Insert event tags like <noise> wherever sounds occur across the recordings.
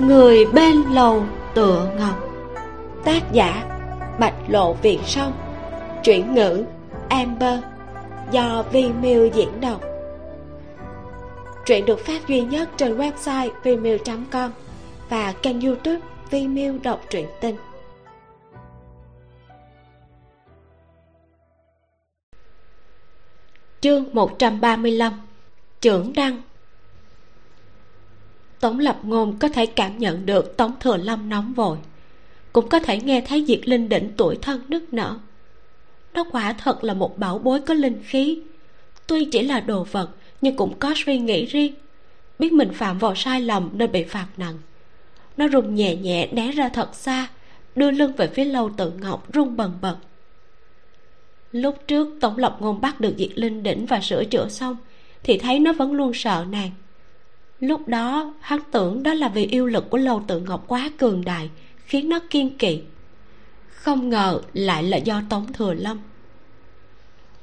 người bên lầu tựa ngọc. Tác giả, bạch lộ viện sông chuyển ngữ, amber. Do vi miu diễn đọc. Truyện được phát duy nhất trên website vimeo.com và kênh youtube Vimeo đọc truyện Tình. Chương 135 trưởng đăng. Tống lập ngôn có thể cảm nhận được tống thừa lâm nóng vội, cũng có thể nghe thấy diệt linh đỉnh tuổi thân nức nở. Nó quả thật là một bảo bối có linh khí. Tuy chỉ là đồ vật, nhưng cũng có suy nghĩ riêng. Biết mình phạm vào sai lầm nên bị phạt nặng. Nó rung nhẹ nhẹ né ra thật xa, đưa lưng về phía lâu tự ngọc rung bần bật lúc trước tổng lộc ngôn bắt được diệt linh đỉnh và sửa chữa xong, thì thấy nó vẫn luôn sợ nàng. Lúc đó, hắn tưởng đó là vì yêu lực của lâu tự ngọc quá cường đại, khiến nó kiên kỵ. Không ngờ lại là do tống thừa lâm.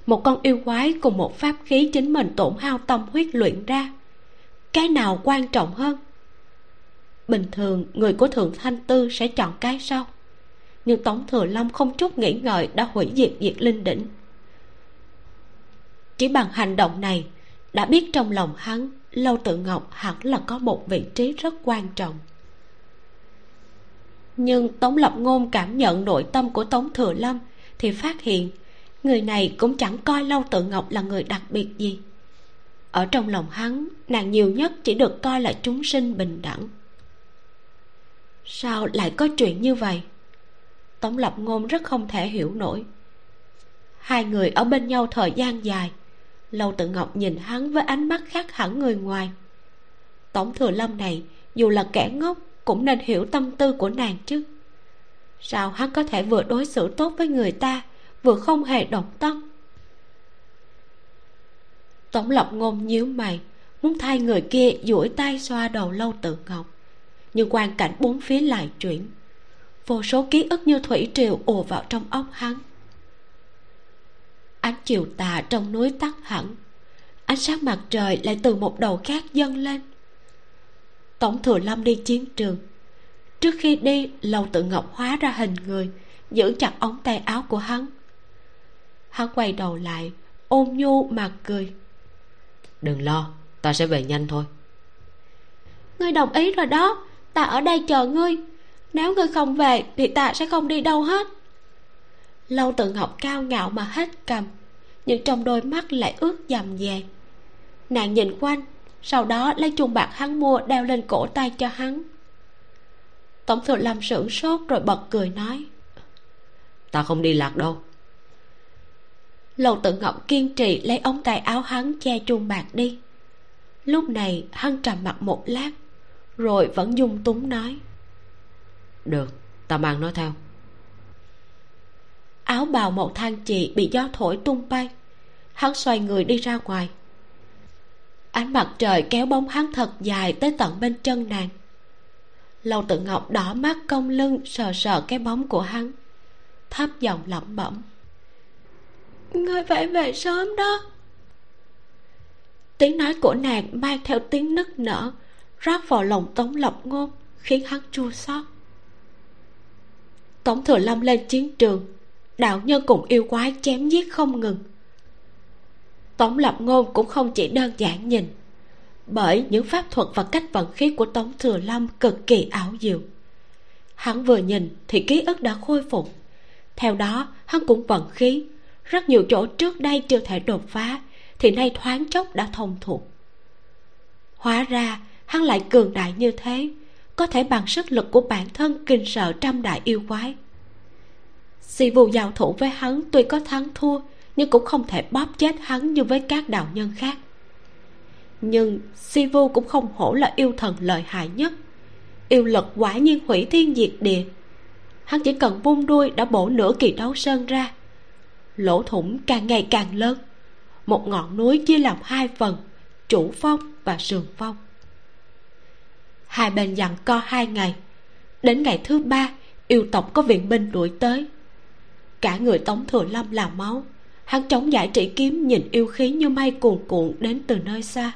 Một con yêu quái cùng một pháp khí chính mình tổn hao tâm huyết luyện ra, cái nào quan trọng hơn? Bình thường, người của thượng thanh tư sẽ chọn cái sau nhưng tống thừa long không chút nghĩ ngợi đã hủy diệt diệt linh đỉnh. Chỉ bằng hành động này, đã biết trong lòng hắn, lâu tự ngọc hẳn là có một vị trí rất quan trọng. Nhưng tống lập ngôn cảm nhận nội tâm của tống thừa lâm thì phát hiện người này cũng chẳng coi lâu tự ngọc là người đặc biệt gì. Ở trong lòng hắn, nàng nhiều nhất chỉ được coi là chúng sinh bình đẳng. Sao lại có chuyện như vậy? Tống lập ngôn rất không thể hiểu nổi. Hai người ở bên nhau thời gian dài, lâu tự ngọc nhìn hắn với ánh mắt khác hẳn người ngoài. Tống thừa lâm này, dù là kẻ ngốc, cũng nên hiểu tâm tư của nàng chứ. Sao hắn có thể vừa đối xử tốt với người ta, vừa không hề động tâm? Tổng lập ngôn nhíu mày, muốn thay người kia duỗi tay xoa đầu lâu tự ngọc. Nhưng quan cảnh bốn phía lại chuyển vô số ký ức như thủy triều ùa vào trong óc hắn. Ánh chiều tà trong núi tắt hẳn. Ánh sáng mặt trời lại từ một đầu khác dâng lên. Tổng thừa lâm đi chiến trường. Trước khi đi lâu tự ngọc hóa ra hình người giữ chặt ống tay áo của hắn. Hắn quay đầu lại ôn nhu mà cười. Đừng lo ta sẽ về nhanh thôi. Ngươi đồng ý rồi đó ta ở đây chờ ngươi nếu ngươi không về thì ta sẽ không đi đâu hết. Lâu tự ngọc cao ngạo mà hết cầm nhưng trong đôi mắt lại ướt dầm dề nàng nhìn quanh sau đó lấy chuông bạc hắn mua đeo lên cổ tay cho hắn. Tổng thừa lâm sửng sốt rồi bật cười nói ta không đi lạc đâu. Lầu tự ngọc kiên trì lấy ống tay áo hắn che chuông bạc đi. Lúc này hắn trầm mặt một lát rồi vẫn dung túng nói được ta mang nó theo. Áo bào màu than chị bị gió thổi tung bay. Hắn xoay người đi ra ngoài. Ánh mặt trời kéo bóng hắn thật dài tới tận bên chân nàng. Lâu tự ngọc đỏ mắt cong lưng sờ sờ cái bóng của hắn. Thấp giọng lẩm bẩm. Ngươi phải về sớm đó. Tiếng nói của nàng mang theo tiếng nức nở, rót vào lòng tống lập ngôn, khiến hắn chua xót tống thừa lâm lên chiến trường. Đạo nhân cùng yêu quái chém giết không ngừng. Tống lập ngôn cũng không chỉ đơn giản nhìn, bởi những pháp thuật và cách vận khí của tống thừa lâm cực kỳ ảo diệu. Hắn vừa nhìn thì ký ức đã khôi phục. Theo đó, hắn cũng vận khí. Rất nhiều chỗ trước đây chưa thể đột phá, thì nay thoáng chốc đã thông thuộc. Hóa ra, hắn lại cường đại như thế, có thể bằng sức lực của bản thân kinh sợ trăm đại yêu quái si vu giao thủ với hắn tuy có thắng thua, nhưng cũng không thể bóp chết hắn như với các đạo nhân khác. Nhưng si vu cũng không hổ là yêu thần lợi hại nhất, yêu lực quả nhiên hủy thiên diệt địa. Hắn chỉ cần vung đuôi đã bổ nửa kỳ đấu sơn ra. Lỗ thủng càng ngày càng lớn, một ngọn núi chia làm hai phần, chủ phong và sườn phong. Hai bên dặn co hai ngày, đến ngày thứ ba, yêu tộc có viện binh đuổi tới cả người tống thừa lâm là máu. Hắn chống giải trị kiếm nhìn yêu khí như mây cuồn cuộn đến từ nơi xa.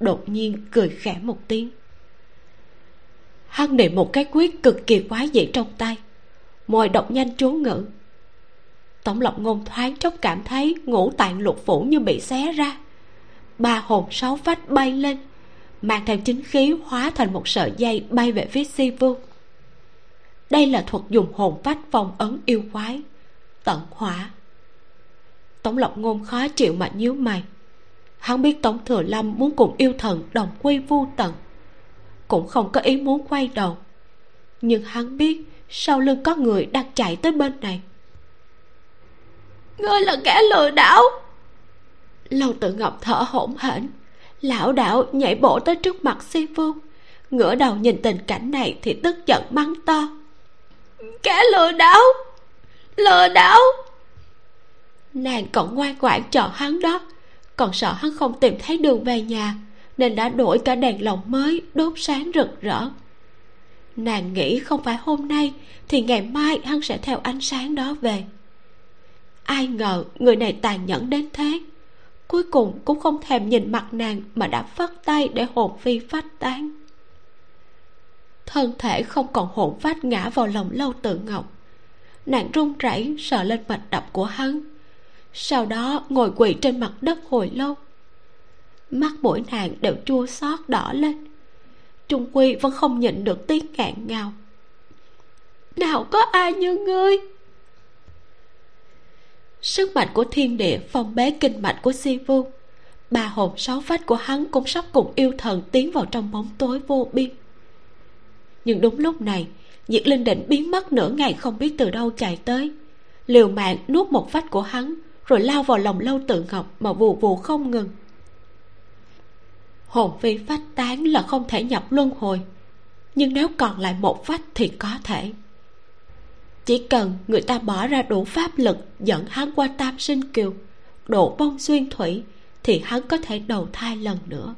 Đột nhiên cười khẽ một tiếng. Hắn niệm một cái quyết cực kỳ quái dị trong tay. Môi đọc nhanh chú ngữ. Tổng lộc ngôn thoáng chốc cảm thấy ngũ tạng lục phủ như bị xé ra. Ba hồn sáu phách bay lên, mang theo chính khí hóa thành một sợi dây bay về phía si vương đây là thuật dùng hồn phách phong ấn yêu quái. Tận hỏa. Tống lộc ngôn khó chịu mà nhíu mày. Hắn biết tống thừa lâm muốn cùng yêu thần đồng quy vu tận cũng không có ý muốn quay đầu. Nhưng hắn biết sau lưng có người đang chạy tới bên này. Ngươi là kẻ lừa đảo. Lâu tự ngọc thở hổn hển. Lão đạo nhảy bộ tới trước mặt si vương. Ngửa đầu nhìn tình cảnh này thì tức giận mắng to kẻ lừa đảo. Lừa đảo. Nàng còn ngoan ngoãn chờ hắn đó. Còn sợ hắn không tìm thấy đường về nhà, nên đã đổi cả đèn lồng mới, đốt sáng rực rỡ. Nàng nghĩ không phải hôm nay, thì ngày mai hắn sẽ theo ánh sáng đó về. Ai ngờ người này tàn nhẫn đến thế. Cuối cùng cũng không thèm nhìn mặt nàng mà đã phất tay để hồn phi phách tán thân thể không còn hỗn phát ngã vào lòng lâu tự ngọc. Nàng run rẩy sợ lên mạch đập của hắn. Sau đó ngồi quỳ trên mặt đất hồi lâu. Mắt mỗi nàng đều chua xót đỏ lên. Trung quy vẫn không nhịn được tiếng ngạn ngào. Nào có ai như ngươi? Sức mạnh của thiên địa, phong bế kinh mạch của si vu ba hồn sáu phách của hắn cũng sắp cùng yêu thần tiến vào trong bóng tối vô biên nhưng đúng lúc này diệt linh định biến mất nửa ngày không biết từ đâu chạy tới. Liều mạng nuốt một vách của hắn, rồi lao vào lòng lâu tự ngọc mà vù vù không ngừng. Hồn phi phách tán là không thể nhập luân hồi, nhưng nếu còn lại một vách thì có thể. Chỉ cần người ta bỏ ra đủ pháp lực dẫn hắn qua tam sinh kiều, độ bông xuyên thủy, thì hắn có thể đầu thai lần nữa.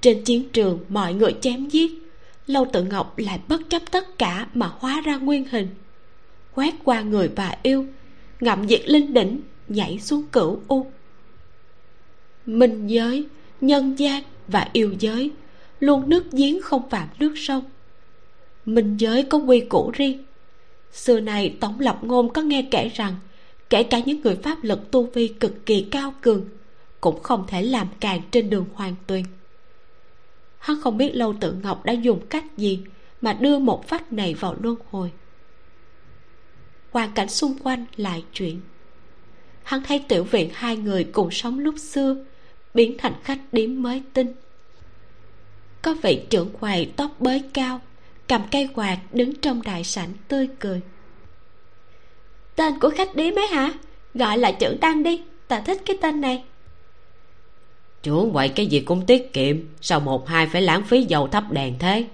Trên chiến trường, mọi người chém giết lâu tự ngọc lại bất chấp tất cả mà hóa ra nguyên hình. Quét qua người bà yêu, ngậm diệt linh đỉnh nhảy xuống cửu u. Minh giới, nhân gian và yêu giới, luôn nước giếng không phạm nước sông. Minh giới có quy củ riêng. Xưa này tổng lập ngôn có nghe kể rằng, kể cả những người pháp lực tu vi cực kỳ cao cường, cũng không thể làm càng trên đường hoàng tuyền hắn không biết lâu tự ngọc đã dùng cách gì mà đưa một phách này vào luân hồi. Hoàn cảnh xung quanh lại chuyện hắn thấy tiểu viện hai người cùng sống lúc xưa, biến thành khách điếm mới tinh. Có vị trưởng quầy tóc bới cao, cầm cây quạt đứng trong đại sảnh tươi cười. Tên của khách điếm ấy hả? Gọi là trưởng tăng đi, ta thích cái tên này trưởng quậy cái gì cũng tiết kiệm sao một hai phải lãng phí dầu thắp đèn thế.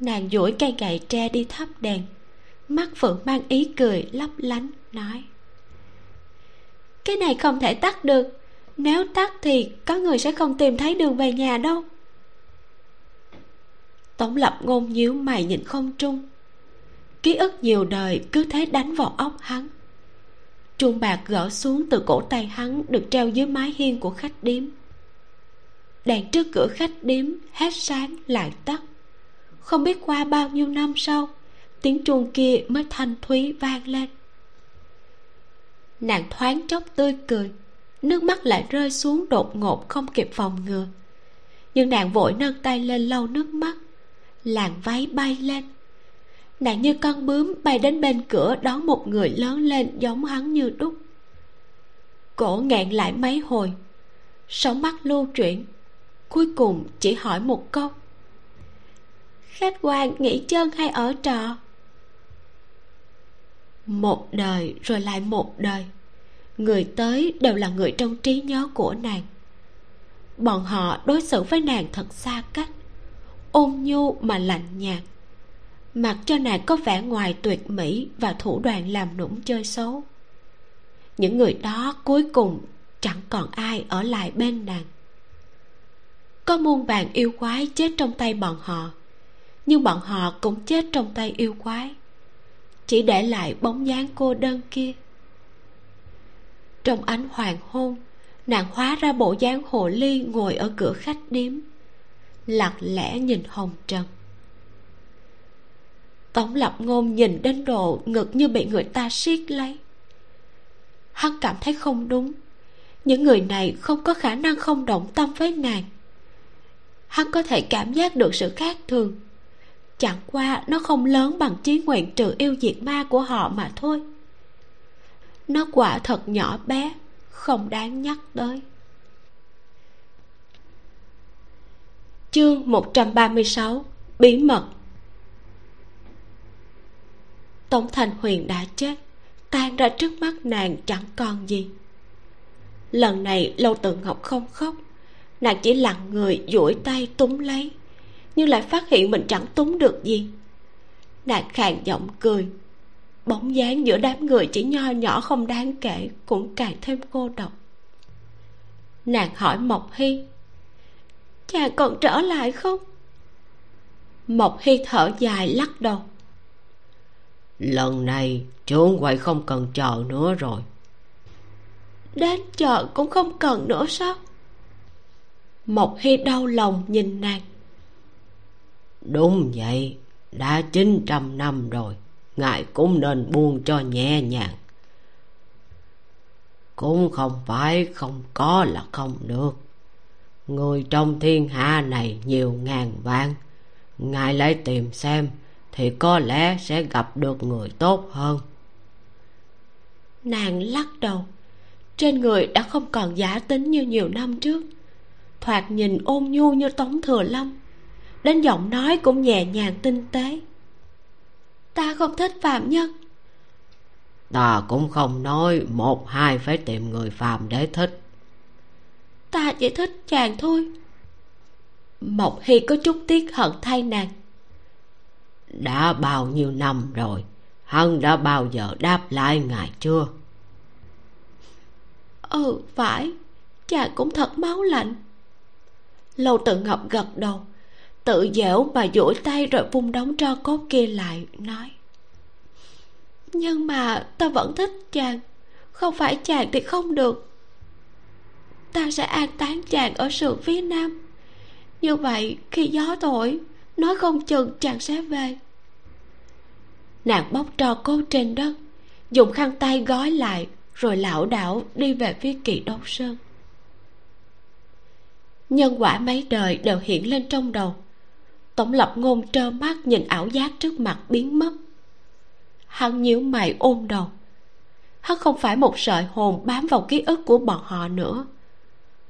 Nàng duỗi cây gậy tre đi thắp đèn. Mắt phượng mang ý cười, lấp lánh, nói. Cái này không thể tắt được. Nếu tắt thì có người sẽ không tìm thấy đường về nhà đâu. Tổng lập ngôn nhíu mày nhìn không trung. Ký ức nhiều đời cứ thế đánh vào óc hắn chuông bạc gỡ xuống từ cổ tay hắn được treo dưới mái hiên của khách điếm. Đèn trước cửa khách điếm hết sáng lại tắt. Không biết qua bao nhiêu năm sau, tiếng chuông kia mới thanh thúy vang lên. Nàng thoáng chốc tươi cười, nước mắt lại rơi xuống đột ngột không kịp phòng ngừa. Nhưng nàng vội nâng tay lên lau nước mắt, làn váy bay lên nàng như con bướm bay đến bên cửa đón một người lớn lên giống hắn như đúc. Cổ nghẹn lại mấy hồi. Sống mắt lưu chuyển, cuối cùng chỉ hỏi một câu. Khách quan nghỉ chân hay ở trọ? Một đời rồi lại một đời. Người tới đều là người trong trí nhớ của nàng. Bọn họ đối xử với nàng thật xa cách, ôn nhu mà lạnh nhạt mặc cho nàng có vẻ ngoài tuyệt mỹ và thủ đoạn làm nũng chơi xấu. Những người đó cuối cùng chẳng còn ai ở lại bên nàng. Có muôn vàng yêu quái chết trong tay bọn họ, nhưng bọn họ cũng chết trong tay yêu quái. Chỉ để lại bóng dáng cô đơn kia. Trong ánh hoàng hôn, nàng hóa ra bộ dáng hồ ly ngồi ở cửa khách điếm, lặng lẽ nhìn hồng trần tống lập ngôn nhìn đến độ ngực như bị người ta siết lấy. Hắn cảm thấy không đúng. Những người này không có khả năng không động tâm với nàng. Hắn có thể cảm giác được sự khác thường. Chẳng qua nó không lớn bằng trí nguyện trừ yêu diệt ma của họ mà thôi. Nó quả thật nhỏ bé, không đáng nhắc tới. Chương 136 bí mật tống thành huyền đã chết, tan ra trước mắt nàng chẳng còn gì. Lần này lâu tự ngọc không khóc, nàng chỉ lặng người duỗi tay túm lấy, nhưng lại phát hiện mình chẳng túm được gì. Nàng khàn giọng cười, bóng dáng giữa đám người chỉ nho nhỏ không đáng kể cũng càng thêm cô độc. Nàng hỏi mộc hy chàng còn trở lại không? Mộc hy thở dài lắc đầu lần này trốn quậy không cần chờ nữa rồi. Đến chờ cũng không cần nữa sao? Mộc hy đau lòng nhìn nàng. Đúng vậy đã chín trăm năm rồi ngài cũng nên buông cho nhẹ nhàng. Cũng không phải không có là không được. Người trong thiên hạ này nhiều ngàn vạn ngài lại tìm xem thì có lẽ sẽ gặp được người tốt hơn. Nàng lắc đầu. Trên người đã không còn giả tính như nhiều năm trước. Thoạt nhìn ôn nhu như tống thừa lâm. Đến giọng nói cũng nhẹ nhàng tinh tế. Ta không thích phạm nhân. Ta cũng không nói một hai phải tìm người phàm để thích. Ta chỉ thích chàng thôi. Mộc hy có chút tiếc hận thay nàng đã bao nhiêu năm rồi? Hắn đã bao giờ đáp lại ngài chưa? Ừ phải. Chàng cũng thật máu lạnh. Lâu tự ngọc gật đầu, tự dẻo mà duỗi tay rồi vung đóng tro cốt kia lại, nói. Nhưng mà ta vẫn thích chàng, không phải chàng thì không được. Ta sẽ an táng chàng ở sườn phía nam. Như vậy, khi gió thổi nói không chừng chàng sẽ về. Nàng bóc tro cốt trên đất, dùng khăn tay gói lại, rồi lảo đảo đi về phía kỳ đông sơn. Nhân quả mấy đời đều hiện lên trong đầu. Tổng lập ngôn trơ mắt nhìn ảo giác trước mặt biến mất. Hắn nhíu mày ôm đầu. Hắn không phải một sợi hồn bám vào ký ức của bọn họ nữa,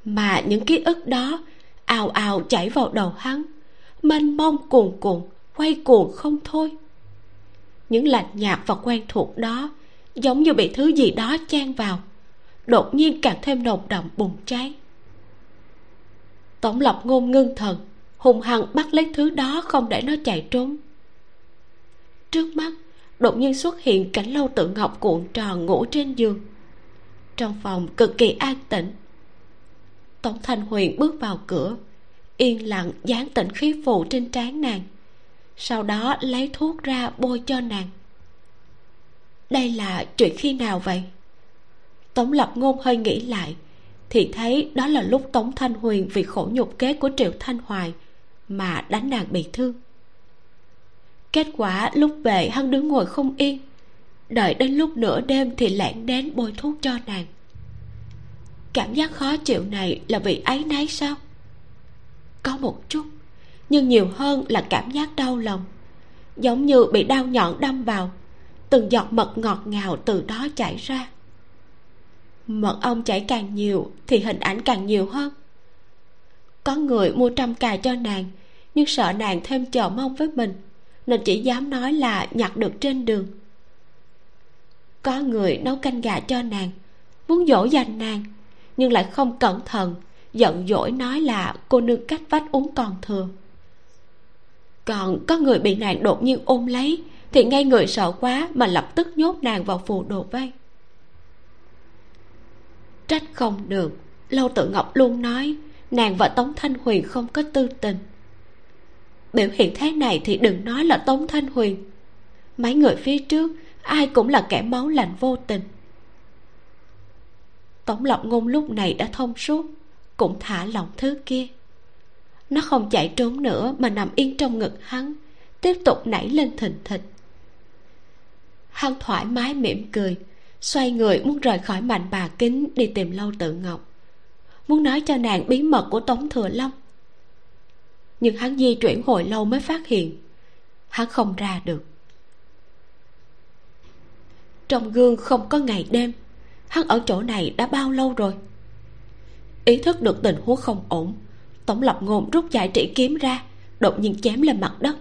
mà những ký ức đó ào ào chảy vào đầu hắn mênh mông cuồn cuộn, quay cuồng không thôi. Những lạnh nhạt và quen thuộc đó giống như bị thứ gì đó chen vào, đột nhiên càng thêm nồng đậm bùng cháy. Tổng lộc ngôn ngưng thần, hùng hằng bắt lấy thứ đó không để nó chạy trốn. Trước mắt, đột nhiên xuất hiện cảnh lâu tự ngọc cuộn tròn ngủ trên giường, trong phòng cực kỳ an tĩnh. Tổng thanh huyền bước vào cửa yên lặng dán tịnh khí phụ trên trán nàng, sau đó lấy thuốc ra bôi cho nàng. Đây là chuyện khi nào vậy? Tống lập ngôn hơi nghĩ lại, thì thấy đó là lúc tống thanh huyền vì khổ nhục kế của triệu thanh hoài mà đánh nàng bị thương. Kết quả lúc về hắn đứng ngồi không yên, đợi đến lúc nửa đêm thì lẻn đến bôi thuốc cho nàng. Cảm giác khó chịu này là vì ấy náy sao? Có một chút, nhưng nhiều hơn là cảm giác đau lòng. Giống như bị đau nhọn đâm vào, từng giọt mật ngọt ngào từ đó chảy ra. Mật ong chảy càng nhiều thì hình ảnh càng nhiều hơn. Có người mua trăm cài cho nàng, nhưng sợ nàng thêm chờ mong với mình, nên chỉ dám nói là nhặt được trên đường. Có người nấu canh gà cho nàng, muốn dỗ dành nàng, nhưng lại không cẩn thận giận dỗi nói là cô nương cách vách uống còn thừa. Còn có người bị nàng đột nhiên ôm lấy, thì ngay người sợ quá mà lập tức nhốt nàng vào phù đồ vây. Trách không được, lâu tự ngọc luôn nói, nàng và tống thanh huyền không có tư tình. Biểu hiện thế này thì đừng nói là tống thanh huyền. Mấy người phía trước, ai cũng là kẻ máu lạnh vô tình. Tổng lộc ngôn lúc này đã thông suốt cũng thả lỏng thứ kia. Nó không chạy trốn nữa mà nằm yên trong ngực hắn, tiếp tục nảy lên thình thịch. Hắn thoải mái mỉm cười, xoay người muốn rời khỏi mạnh bà kính đi tìm lâu tự ngọc. Muốn nói cho nàng bí mật của tống thừa long. Nhưng hắn di chuyển hồi lâu mới phát hiện, hắn không ra được. Trong gương không có ngày đêm, hắn ở chỗ này đã bao lâu rồi? Ý thức được tình huống không ổn tổng lập ngôn rút giải trị kiếm ra, đột nhiên chém lên mặt đất.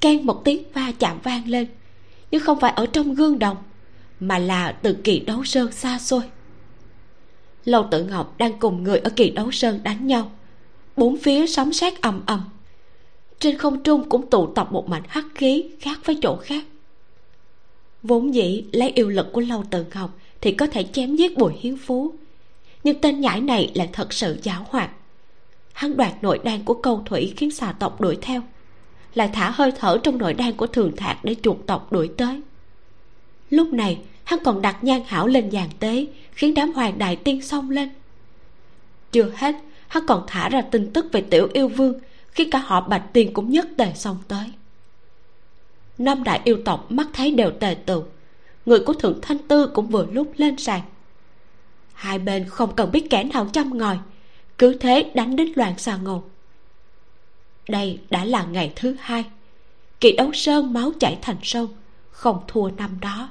Keng một tiếng va chạm vang lên, nhưng không phải ở trong gương đồng, mà là từ kỳ đấu sơn xa xôi. Lâu tự ngọc đang cùng người ở kỳ đấu sơn đánh nhau, bốn phía sấm sét ầm ầm. Trên không trung cũng tụ tập một mảnh hắc khí khác với chỗ khác. Vốn dĩ lấy yêu lực của lâu tự ngọc thì có thể chém giết bùi hiến phú nhưng tên nhãi này lại thật sự giáo hoạt hắn đoạt nội đan của câu thủy khiến xà tộc đuổi theo, lại thả hơi thở trong nội đan của thường thạc để chuột tộc đuổi tới. Lúc này, hắn còn đặt nhan hảo lên giàn tế, khiến đám hoàng đại tiên xông lên. Chưa hết, hắn còn thả ra tin tức về tiểu yêu vương khi cả họ bạch tiên cũng nhất tề xông tới. Năm đại yêu tộc mắt thấy đều tề tựu, người của thượng thanh tư cũng vừa lúc lên sàn hai bên không cần biết kẻ nào chăm ngòi. Cứ thế đánh đến loạn xà ngột. Đây đã là ngày thứ hai. Kỳ đấu sơn máu chảy thành sông, không thua năm đó.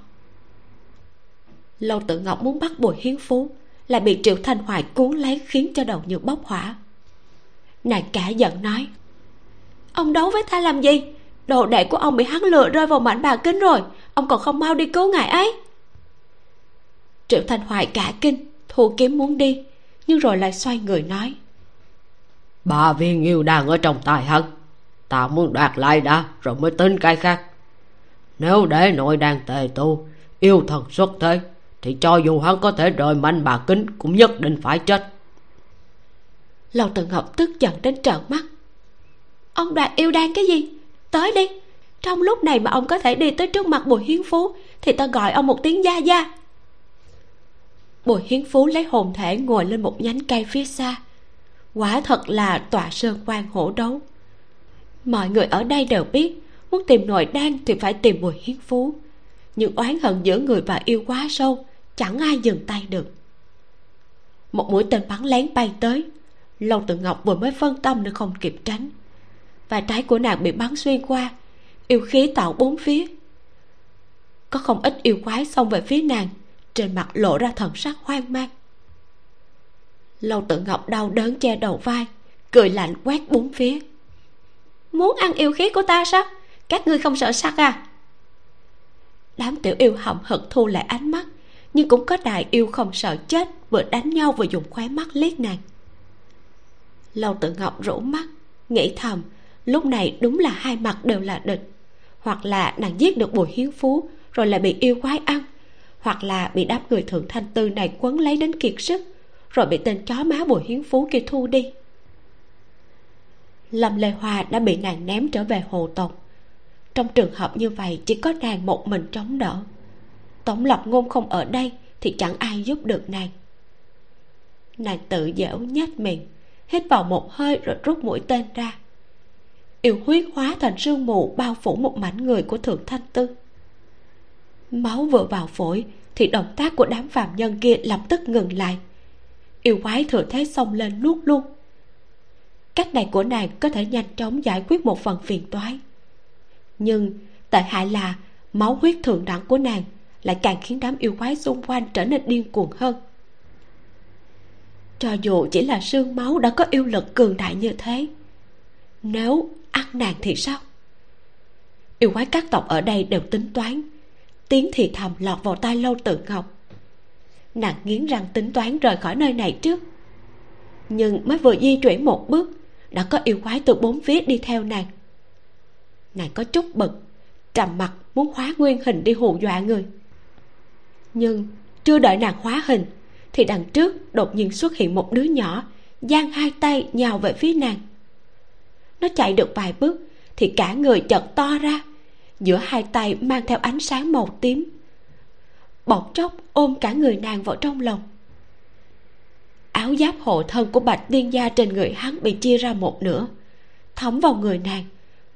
Lâu tự ngọc muốn bắt bùi hiến phú, lại bị triệu thanh hoài cuốn lấy khiến cho đầu như bốc hỏa. Nàng cả giận nói, ông đấu với ta làm gì? Đồ đệ của ông bị hắn lừa rơi vào mảnh bà kính rồi, ông còn không mau đi cứu ngài ấy. Triệu thanh hoài cả kinh thu kiếm muốn đi nhưng rồi lại xoay người nói. Ba viên yêu đang ở trong tay hắn ta muốn đoạt lại đã rồi mới tính cái khác. Nếu để nội đang tề tu yêu thần xuất thế thì cho dù hắn có thể rời mạnh bà kính cũng nhất định phải chết. Lâu tự ngọc tức giận đến trợn mắt. Ông đoạt yêu đan cái gì? Tới đi. Trong lúc này mà ông có thể đi tới trước mặt bùi hiến phú thì ta gọi ông một tiếng gia gia bùi hiến phú lấy hồn thể ngồi lên một nhánh cây phía xa. Quả thật là tọa sơn quan hổ đấu. Mọi người ở đây đều biết, muốn tìm nội đan thì phải tìm bùi hiến phú. Nhưng oán hận giữa người và yêu quá sâu, chẳng ai dừng tay được. Một mũi tên bắn lén bay tới. Lâu tự ngọc vừa mới phân tâm nên không kịp tránh. Và trái của nàng bị bắn xuyên qua, yêu khí tạo bốn phía. Có không ít yêu quái xông về phía nàng trên mặt lộ ra thần sắc hoang mang. Lâu tự ngọc đau đớn che đầu vai, cười lạnh quét bốn phía. Muốn ăn yêu khí của ta sao? Các ngươi không sợ sắc à? Đám tiểu yêu hậm hực thu lại ánh mắt, nhưng cũng có đại yêu không sợ chết, vừa đánh nhau vừa dùng khóe mắt liếc nàng. Lâu tự ngọc rũ mắt, nghĩ thầm, lúc này đúng là hai mặt đều là địch, hoặc là nàng giết được bùi hiến phú, rồi lại bị yêu quái ăn hoặc là bị đám người thượng thanh tư này quấn lấy đến kiệt sức, rồi bị tên chó má bùi hiến phú kia thu đi. Lâm lê hoa đã bị nàng ném trở về hồ tộc. Trong trường hợp như vậy, chỉ có nàng một mình chống đỡ. Tổng lập ngôn không ở đây thì chẳng ai giúp được nàng. Nàng tự dễu nhếch miệng, hít vào một hơi rồi rút mũi tên ra. Yêu huyết hóa thành sương mù bao phủ một mảnh người của thượng thanh tư máu vừa vào phổi thì động tác của đám phạm nhân kia lập tức ngừng lại. Yêu quái thừa thế xông lên nuốt luôn. Cách này của nàng có thể nhanh chóng giải quyết một phần phiền toái. Nhưng tệ hại là máu huyết thượng đẳng của nàng lại càng khiến đám yêu quái xung quanh trở nên điên cuồng hơn. Cho dù chỉ là sương máu đã có yêu lực cường đại như thế, nếu ăn nàng thì sao? Yêu quái các tộc ở đây đều tính toán tiếng thì thầm lọt vào tai lâu tự ngọc. Nàng nghiến răng tính toán rời khỏi nơi này trước. Nhưng mới vừa di chuyển một bước, đã có yêu quái từ bốn phía đi theo nàng. Nàng có chút bực, trầm mặt muốn hóa nguyên hình đi hù dọa người. Nhưng chưa đợi nàng hóa hình, thì đằng trước đột nhiên xuất hiện một đứa nhỏ, giang hai tay nhào về phía nàng. Nó chạy được vài bước, thì cả người chợt to ra giữa hai tay mang theo ánh sáng màu tím. Bỗng chốc ôm cả người nàng vào trong lòng. Áo giáp hộ thân của bạch tiên gia trên người hắn bị chia ra một nửa, thấm vào người nàng,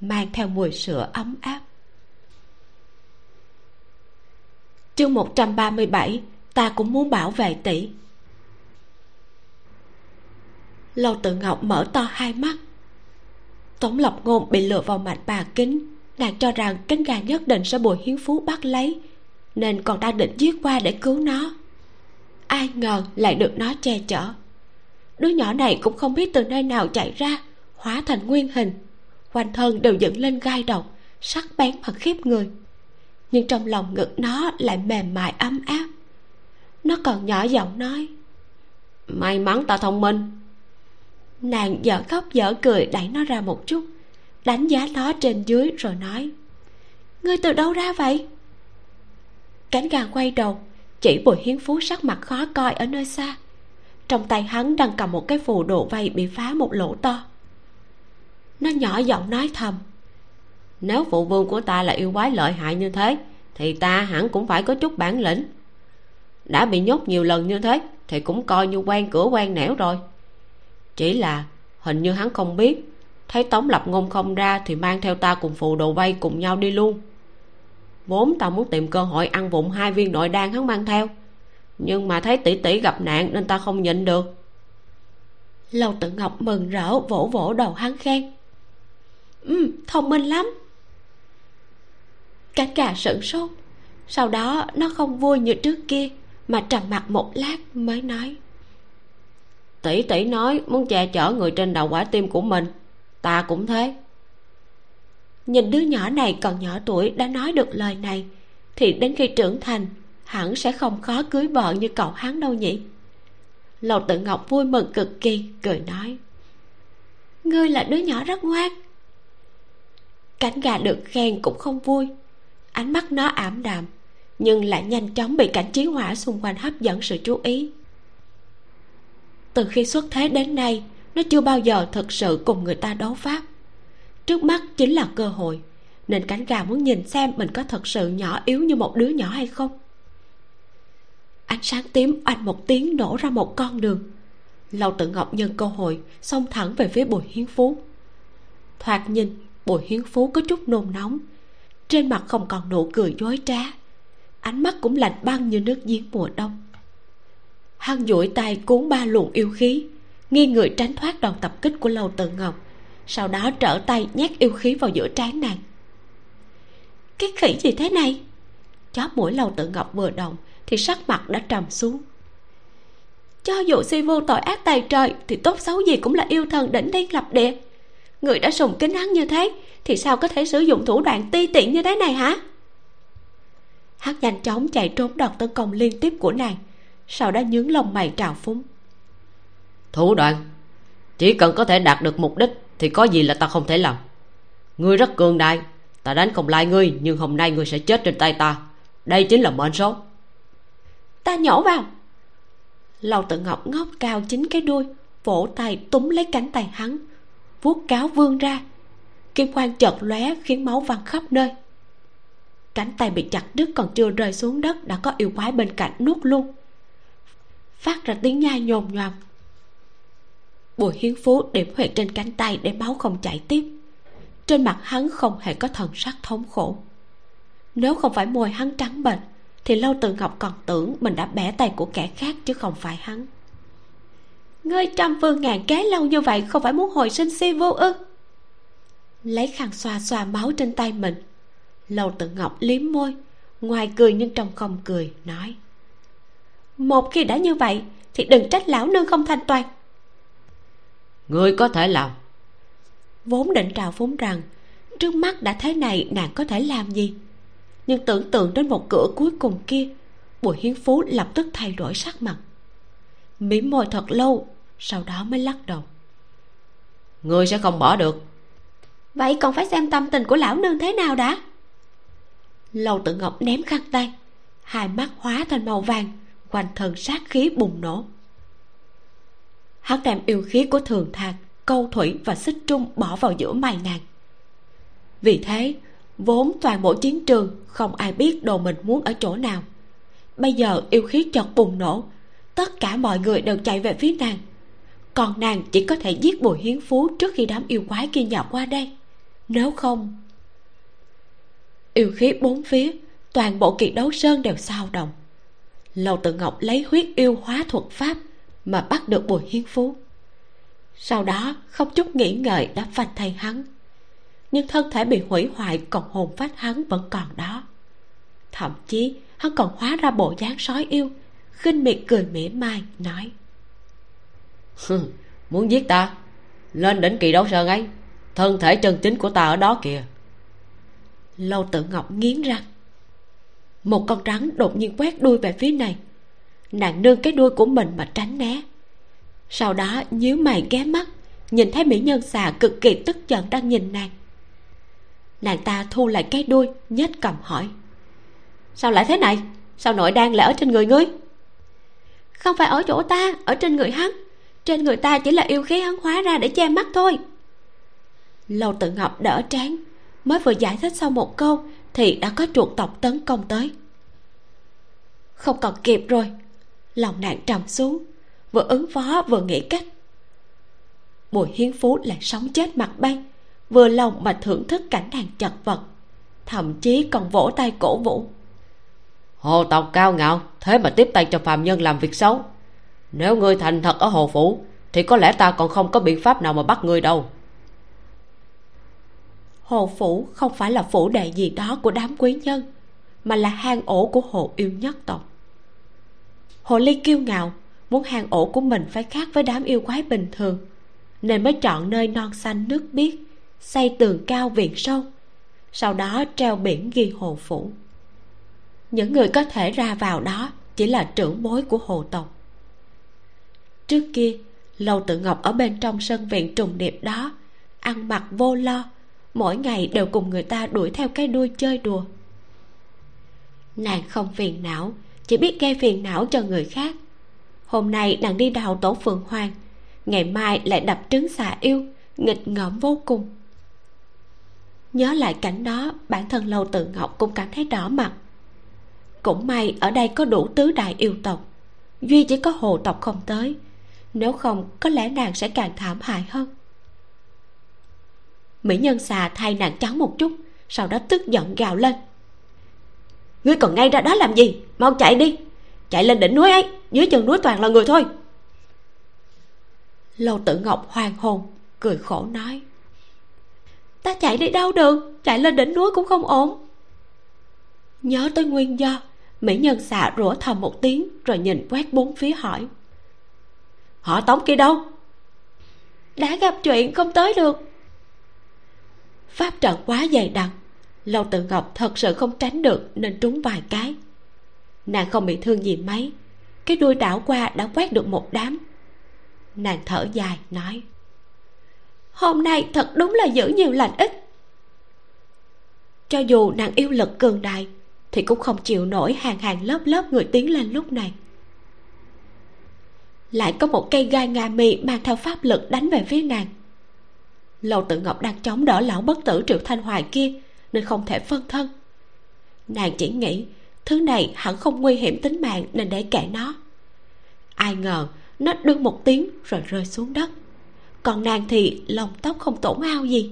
mang theo mùi sữa ấm áp. Chương 137 ta cũng muốn bảo vệ tỷ. Lâu tự ngọc mở to hai mắt. Tống lập ngôn bị lừa vào mạch bà kính nàng cho rằng cánh gà nhất định sẽ bùi hiến phú bắt lấy, nên còn đang định giết qua để cứu nó. Ai ngờ lại được nó che chở. Đứa nhỏ này cũng không biết từ nơi nào chạy ra, hóa thành nguyên hình. Quanh thân đều dựng lên gai độc, sắc bén và khiếp người. Nhưng trong lòng ngực nó lại mềm mại ấm áp. Nó còn nhỏ giọng nói, may mắn ta thông minh. Nàng dở khóc dở cười đẩy nó ra một chút đánh giá nó trên dưới rồi nói, ngươi từ đâu ra vậy? Cánh gà quay đầu, chỉ bùi hiến phú sắc mặt khó coi ở nơi xa. Trong tay hắn đang cầm một cái phù độ vây bị phá một lỗ to. Nó nhỏ giọng nói thầm, nếu phụ vương của ta là yêu quái lợi hại như thế, thì ta hẳn cũng phải có chút bản lĩnh. Đã bị nhốt nhiều lần như thế, thì cũng coi như quen cửa quen nẻo rồi. Chỉ là hình như hắn không biết thấy tống lập ngôn không ra thì mang theo ta cùng phụ đồ vây cùng nhau đi luôn. Vốn ta muốn tìm cơ hội ăn vụng hai viên nội đan hắn mang theo. Nhưng mà thấy tỷ tỷ gặp nạn nên ta không nhịn được. Lâu tự ngọc mừng rỡ vỗ vỗ đầu hắn khen. Ừ thông minh lắm. Cánh gà sửng sốt. Sau đó nó không vui như trước kia, mà trầm mặt một lát mới nói. Tỷ tỷ nói muốn che chở người trên đầu quả tim của mình ta cũng thế. Nhìn đứa nhỏ này còn nhỏ tuổi đã nói được lời này, thì đến khi trưởng thành, hẳn sẽ không khó cưới vợ như cậu hắn đâu nhỉ? Lầu tự ngọc vui mừng cực kỳ, cười nói, ngươi là đứa nhỏ rất ngoan. Cánh gà được khen cũng không vui. Ánh mắt nó ảm đạm, nhưng lại nhanh chóng bị cảnh chiến hỏa xung quanh hấp dẫn sự chú ý. Từ khi xuất thế đến nay nó chưa bao giờ thật sự cùng người ta đấu pháp. Trước mắt chính là cơ hội, nên cánh gà muốn nhìn xem mình có thật sự nhỏ yếu như một đứa nhỏ hay không. Ánh sáng tím oanh một tiếng nổ ra một con đường. Lâu tự ngọc nhân cơ hội, xông thẳng về phía bùi hiến phú. Thoạt nhìn, bùi hiến phú có chút nôn nóng. Trên mặt không còn nụ cười dối trá. Ánh mắt cũng lạnh băng như nước giếng mùa đông. Hắn duỗi tay cuốn ba luồng yêu khí nghi người tránh thoát đòn tập kích của lâu tự ngọc, sau đó trở tay nhét yêu khí vào giữa trán nàng. Cái khỉ gì thế này? Chóp mũi lâu tự ngọc vừa động thì sắc mặt đã trầm xuống. Cho dù si vô tội ác tài trời thì tốt xấu gì cũng là yêu thần đỉnh đen lập địa. Người đã sùng kính hắn như thế thì sao có thể sử dụng thủ đoạn ti tiện như thế này hả? Hắn nhanh chóng chạy trốn đợt tấn công liên tiếp của nàng, sau đó nhướng lông mày trào phúng thủ đoạn. Chỉ cần có thể đạt được mục đích thì có gì là ta không thể làm. Ngươi rất cường đại, ta đánh không lại ngươi, nhưng hôm nay ngươi sẽ chết trên tay ta. Đây chính là mệnh số. Ta nhổ vào. Lầu tự ngọc ngóc cao chính cái đuôi, vỗ tay túm lấy cánh tay hắn, vuốt cáo vươn ra. Kim quang chợt lóe khiến máu văng khắp nơi. Cánh tay bị chặt đứt còn chưa rơi xuống đất đã có yêu quái bên cạnh nuốt luôn. Phát ra tiếng nhai nhồn nhòm bùi hiến phú điểm huyệt trên cánh tay để máu không chảy tiếp. Trên mặt hắn không hề có thần sắc thống khổ. Nếu không phải môi hắn trắng bệch, thì lâu từ ngọc còn tưởng mình đã bẻ tay của kẻ khác chứ không phải hắn. Ngươi trăm phương ngàn kế lâu như vậy không phải muốn hồi sinh si vô ư? Lấy khăn xoa xoa máu trên tay mình, lâu tự ngọc liếm môi, ngoài cười nhưng trong không cười, nói, một khi đã như vậy, thì đừng trách lão nương không thanh toàn ngươi có thể làm. Vốn định trào phúng rằng trước mắt đã thế này nàng có thể làm gì? Nhưng tưởng tượng đến một cửa cuối cùng kia bùi hiến phú lập tức thay đổi sắc mặt. Mỉm môi thật lâu sau đó mới lắc đầu. Ngươi sẽ không bỏ được. Vậy còn phải xem tâm tình của lão nương thế nào đã? Lâu tự ngọc ném khăn tay hai mắt hóa thành màu vàng quanh thân sát khí bùng nổ hắn đem yêu khí của thường thạc, câu thủy và xích trung bỏ vào giữa mày nàng vì thế, vốn toàn bộ chiến trường, không ai biết đồ mình muốn ở chỗ nào. Bây giờ yêu khí chợt bùng nổ, tất cả mọi người đều chạy về phía nàng. Còn nàng chỉ có thể giết bùi hiến phú trước khi đám yêu quái kia nhào qua đây. Nếu không, yêu khí bốn phía, toàn bộ kỳ đấu sơn đều sao động. Lầu tự ngọc lấy huyết yêu hóa thuật pháp mà bắt được bùi hiến phú sau đó không chút nghĩ ngợi đã phanh thay hắn. Nhưng thân thể bị hủy hoại còn hồn phách hắn vẫn còn đó. Thậm chí hắn còn hóa ra bộ dáng sói yêu khinh miệt cười mỉa mai nói. Muốn giết ta? Lên đỉnh kỳ đấu sơn ấy thân thể chân chính của ta ở đó kìa. Lâu tự ngọc nghiến răng. Một con rắn đột nhiên quét đuôi về phía này nàng nương cái đuôi của mình mà tránh né. Sau đó nhíu mày ghé mắt, nhìn thấy mỹ nhân xà cực kỳ tức giận đang nhìn nàng. Nàng ta thu lại cái đuôi, nhếch cầm hỏi. Sao lại thế này? Sao nội đang lại ở trên người ngươi? Không phải ở chỗ ta, ở trên người hắn. Trên người ta chỉ là yêu khí hắn hóa ra để che mắt thôi. Lâu tự ngọc đỡ trán, mới vừa giải thích xong một câu thì đã có chuột tộc tấn công tới. Không còn kịp rồi lòng nạn trầm xuống vừa ứng phó vừa nghĩ cách. Bùi hiến phú lại sống chết mặt bay vừa lòng mà thưởng thức cảnh nàng chật vật thậm chí còn vỗ tay cổ vũ. Hồ tộc cao ngạo thế mà tiếp tay cho phàm nhân làm việc xấu. Nếu ngươi thành thật ở hồ phủ thì có lẽ ta còn không có biện pháp nào mà bắt ngươi đâu. Hồ phủ không phải là phủ đệ gì đó của đám quý nhân mà là hang ổ của hồ yêu nhất tộc hồ ly kiêu ngạo, muốn hang ổ của mình phải khác với đám yêu quái bình thường, nên mới chọn nơi non xanh nước biếc, xây tường cao viện sâu, sau đó treo biển ghi hồ phủ. Những người có thể ra vào đó chỉ là trưởng bối của hồ tộc. Trước kia lâu tự ngọc ở bên trong sân viện trùng điệp đó, ăn mặc vô lo, mỗi ngày đều cùng người ta đuổi theo cái đuôi chơi đùa. Nàng không phiền não chỉ biết gây phiền não cho người khác. Hôm nay nàng đi đào tổ phượng hoàng, ngày mai lại đập trứng xà yêu, nghịch ngợm vô cùng. Nhớ lại cảnh đó, bản thân lâu tự ngọc cũng cảm thấy đỏ mặt. Cũng may ở đây có đủ tứ đại yêu tộc, duy chỉ có hồ tộc không tới, nếu không có lẽ nàng sẽ càng thảm hại hơn. Mỹ nhân xà thay nàng trắng một chút, sau đó tức giận gào lên ngươi còn ngay ra đó làm gì? Mau chạy đi. Chạy lên đỉnh núi ấy, dưới chân núi toàn là người thôi. Lâu tử ngọc hoàng hồn, cười khổ nói. Ta chạy đi đâu được? Chạy lên đỉnh núi cũng không ổn. Nhớ tới nguyên do, mỹ nhân xạ rủa thầm một tiếng, rồi nhìn quét bốn phía hỏi. Họ tống kia đâu? Đã gặp chuyện không tới được. Pháp trận quá dày đặc lâu tự ngọc thật sự không tránh được nên trúng vài cái. Nàng không bị thương gì mấy, cái đuôi đảo qua đã quét được một đám. Nàng thở dài, nói, hôm nay thật đúng là giữ nhiều lành ít. Cho dù nàng yêu lực cường đại, thì cũng không chịu nổi hàng hàng lớp lớp người tiến lên lúc này. Lại có một cây gai ngà mì mang theo pháp lực đánh về phía nàng. Lầu tự ngọc đang chống đỡ lão bất tử triệu thanh hoài kia nên không thể phân thân. Nàng chỉ nghĩ, thứ này hẳn không nguy hiểm tính mạng nên để kệ nó. Ai ngờ, nó đương một tiếng rồi rơi xuống đất. Còn nàng thì lông tóc không tổn hao gì.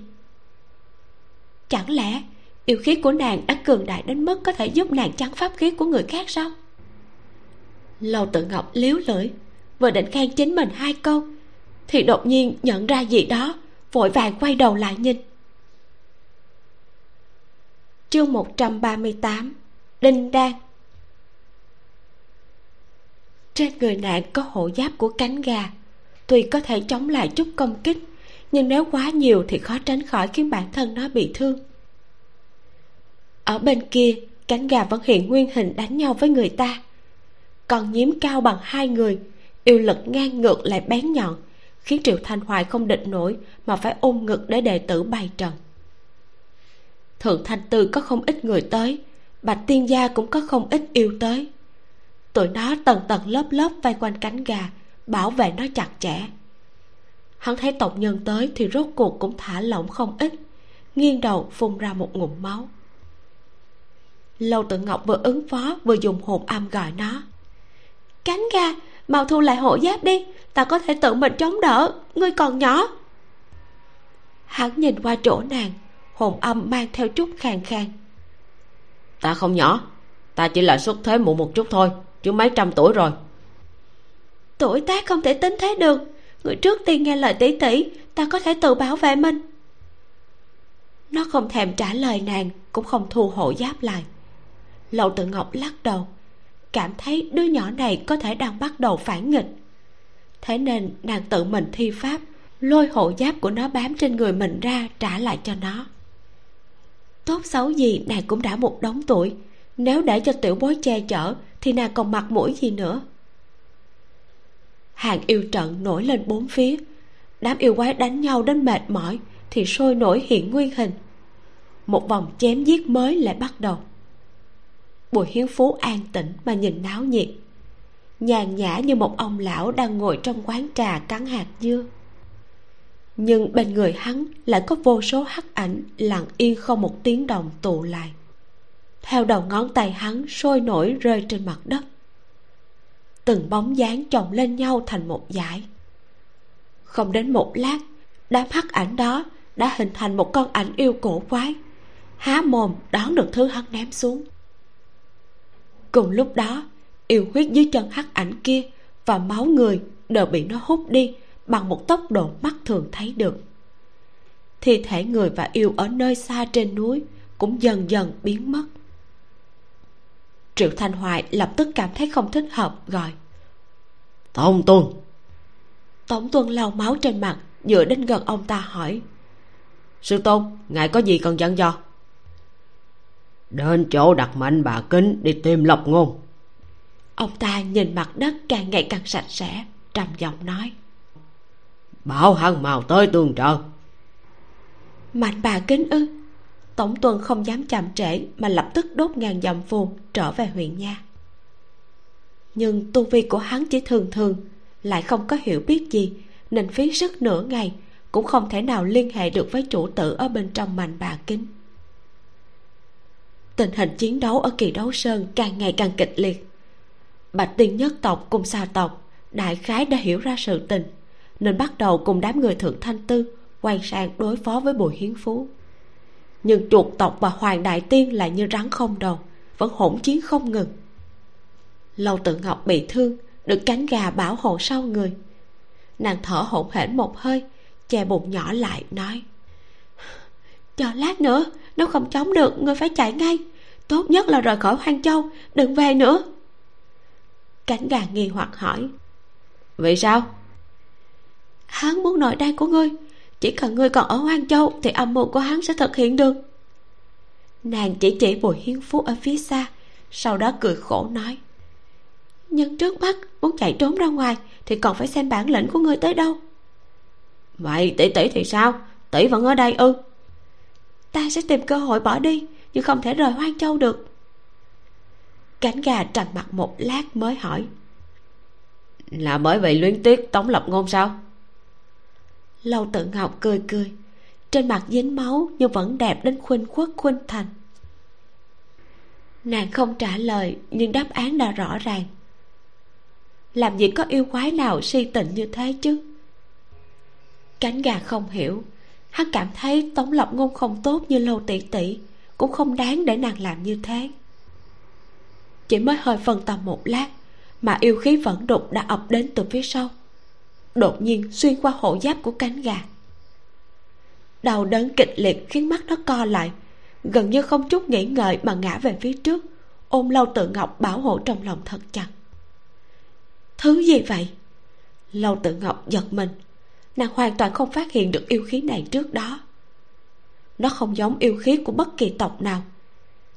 Chẳng lẽ yêu khí của nàng đã cường đại đến mức có thể giúp nàng chắn pháp khí của người khác sao? Lâu tự ngọc liếu lưỡi, vừa định khen chính mình hai câu, thì đột nhiên nhận ra gì đó, vội vàng quay đầu lại nhìn chương 138 đinh đan. Trên người nạn có hộ giáp của cánh gà. Tuy có thể chống lại chút công kích, nhưng nếu quá nhiều thì khó tránh khỏi khiến bản thân nó bị thương. Ở bên kia, cánh gà vẫn hiện nguyên hình đánh nhau với người ta. Còn nhiếm cao bằng hai người, yêu lực ngang ngược lại bén nhọn, khiến triệu thanh hoài không địch nổi mà phải ôm ngực để đệ tử bày trận thượng thanh tư có không ít người tới, bạch tiên gia cũng có không ít yêu tới. Tụi nó tầng tầng lớp lớp vây quanh cánh gà, bảo vệ nó chặt chẽ. Hắn thấy tộc nhân tới thì rốt cuộc cũng thả lỏng không ít, nghiêng đầu phun ra một ngụm máu. Lâu tự ngọc vừa ứng phó vừa dùng hồn âm gọi nó. Cánh gà, mau thu lại hộ giáp đi, ta có thể tự mình chống đỡ, ngươi còn nhỏ. Hắn nhìn qua chỗ nàng hồn âm mang theo chút khàn khàn. Ta không nhỏ ta chỉ là xuất thế muộn một chút thôi chứ mấy trăm tuổi rồi. Tuổi tác không thể tính thế được. Người trước tiên nghe lời tỷ tỷ ta có thể tự bảo vệ mình. Nó không thèm trả lời nàng cũng không thu hộ giáp lại. Lậu tự ngọc lắc đầu cảm thấy đứa nhỏ này có thể đang bắt đầu phản nghịch. Thế nên nàng tự mình thi pháp lôi hộ giáp của nó bám trên người mình ra trả lại cho nó tốt xấu gì, nàng cũng đã một đống tuổi. Nếu để cho tiểu bối che chở, thì nàng còn mặt mũi gì nữa? Hàng yêu trận nổi lên bốn phía. Đám yêu quái đánh nhau đến mệt mỏi, thì sôi nổi hiện nguyên hình. Một vòng chém giết mới lại bắt đầu. Bùi hiến phú an tĩnh mà nhìn náo nhiệt. Nhàn nhã như một ông lão đang ngồi trong quán trà cắn hạt dưa nhưng bên người hắn lại có vô số hắc ảnh lặng yên không một tiếng động tụ lại. Theo đầu ngón tay hắn sôi nổi rơi trên mặt đất. Từng bóng dáng chồng lên nhau thành một dải. Không đến một lát, đám hắc ảnh đó đã hình thành một con ảnh yêu cổ quái, há mồm đón được thứ hắn ném xuống. Cùng lúc đó, yêu huyết dưới chân hắc ảnh kia và máu người đều bị nó hút đi bằng một tốc độ mắt thường thấy được. Thi thể người và yêu ở nơi xa trên núi cũng dần dần biến mất. Triệu thanh hoài lập tức cảm thấy không thích hợp gọi. Tống tuân. Tống tuân lau máu trên mặt dựa đến gần ông ta hỏi. Sư tôn ngài có gì cần dặn dò? Đến chỗ đặt mạnh bà kính đi tìm lộc ngôn. Ông ta nhìn mặt đất càng ngày càng sạch sẽ trầm giọng nói bảo hắn mau tới tương trợ. Mạnh bà kính ư tổng tuần không dám chậm trễ mà lập tức đốt ngàn dặm phù trở về huyện nha. Nhưng tu vi của hắn chỉ thường thường, lại không có hiểu biết gì, nên phí sức nửa ngày cũng không thể nào liên hệ được với chủ tử ở bên trong mạnh bà kính. Tình hình chiến đấu ở kỳ đấu sơn càng ngày càng kịch liệt. Bạch tiên nhất tộc cùng xa tộc, đại khái đã hiểu ra sự tình nên bắt đầu cùng đám người thượng thanh tư quay sang đối phó với bùi hiến phú. Nhưng chuột tộc và hoàng đại tiên lại như rắn không đầu, vẫn hỗn chiến không ngừng. Lâu tự ngọc bị thương, được cánh gà bảo hộ sau người. Nàng thở hổn hển một hơi, che bụng nhỏ lại, nói, chờ lát nữa, nếu không chống được ngươi phải chạy ngay. Tốt nhất là rời khỏi hoang châu, đừng về nữa. Cánh gà nghi hoặc hỏi, vì sao? Hắn muốn nội đan của ngươi. Chỉ cần ngươi còn ở hoang châu thì âm mưu của hắn sẽ thực hiện được. Nàng chỉ chỉ bùi hiến phú ở phía xa, sau đó cười khổ nói. Nhưng trước mắt muốn chạy trốn ra ngoài thì còn phải xem bản lĩnh của ngươi tới đâu. Vậy tỷ tỷ thì sao? Tỷ vẫn ở đây ư? Ta sẽ tìm cơ hội bỏ đi, nhưng không thể rời hoang châu được. Cánh gà trầm mặt một lát mới hỏi. Là bởi vì luyến tiếc tống lập ngôn sao? Lâu tự ngọc cười cười. Trên mặt dính máu nhưng vẫn đẹp đến khuynh khuất khuynh thành. Nàng không trả lời, nhưng đáp án đã rõ ràng. Làm gì có yêu quái nào si tình như thế chứ? Cánh gà không hiểu. Hắn cảm thấy tống lộc ngôn không tốt như lâu tỷ tỷ, cũng không đáng để nàng làm như thế. Chỉ mới hơi phân tâm một lát, mà yêu khí vẫn đục đã ập đến từ phía sau đột nhiên xuyên qua hộ giáp của cánh gà. Đau đớn kịch liệt khiến mắt nó co lại, gần như không chút nghĩ ngợi mà ngã về phía trước, ôm lâu tự ngọc bảo hộ trong lòng thật chặt. Thứ gì vậy? Lâu tự ngọc giật mình, nàng hoàn toàn không phát hiện được yêu khí này trước đó. Nó không giống yêu khí của bất kỳ tộc nào,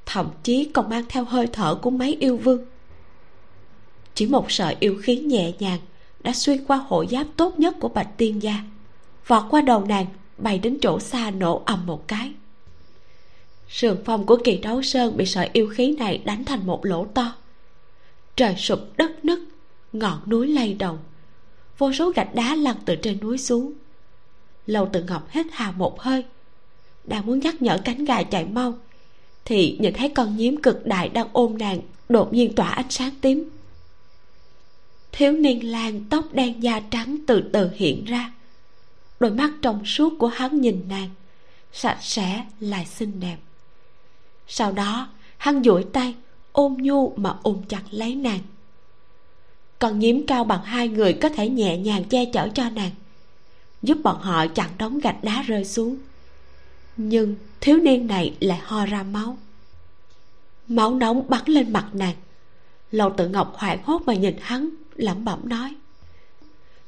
thậm chí còn mang theo hơi thở của mấy yêu vương. Chỉ một sợi yêu khí nhẹ nhàng đã xuyên qua hộ giáp tốt nhất của bạch tiên gia. Vọt qua đầu nàng, bay đến chỗ xa nổ ầm một cái. Sườn phong của kỳ đấu sơn bị sợi yêu khí này đánh thành một lỗ to. Trời sụp đất nứt, ngọn núi lay động. Vô số gạch đá lăn từ trên núi xuống. Lâu tự ngọc hết hà một hơi, đang muốn nhắc nhở cánh gà chạy mau, thì nhìn thấy con nhím cực đại đang ôm nàng, đột nhiên tỏa ánh sáng tím thiếu niên lang tóc đen da trắng từ từ hiện ra. Đôi mắt trong suốt của hắn nhìn nàng, sạch sẽ lại xinh đẹp. Sau đó, hắn duỗi tay, ôm nhu mà ôm chặt lấy nàng. Còn nhiễm cao bằng hai người có thể nhẹ nhàng che chở cho nàng, giúp bọn họ chặn đống gạch đá rơi xuống. Nhưng thiếu niên này lại ho ra máu. Máu nóng bắn lên mặt nàng. Lầu tự ngọc hoảng hốt mà nhìn hắn lẩm bẩm nói.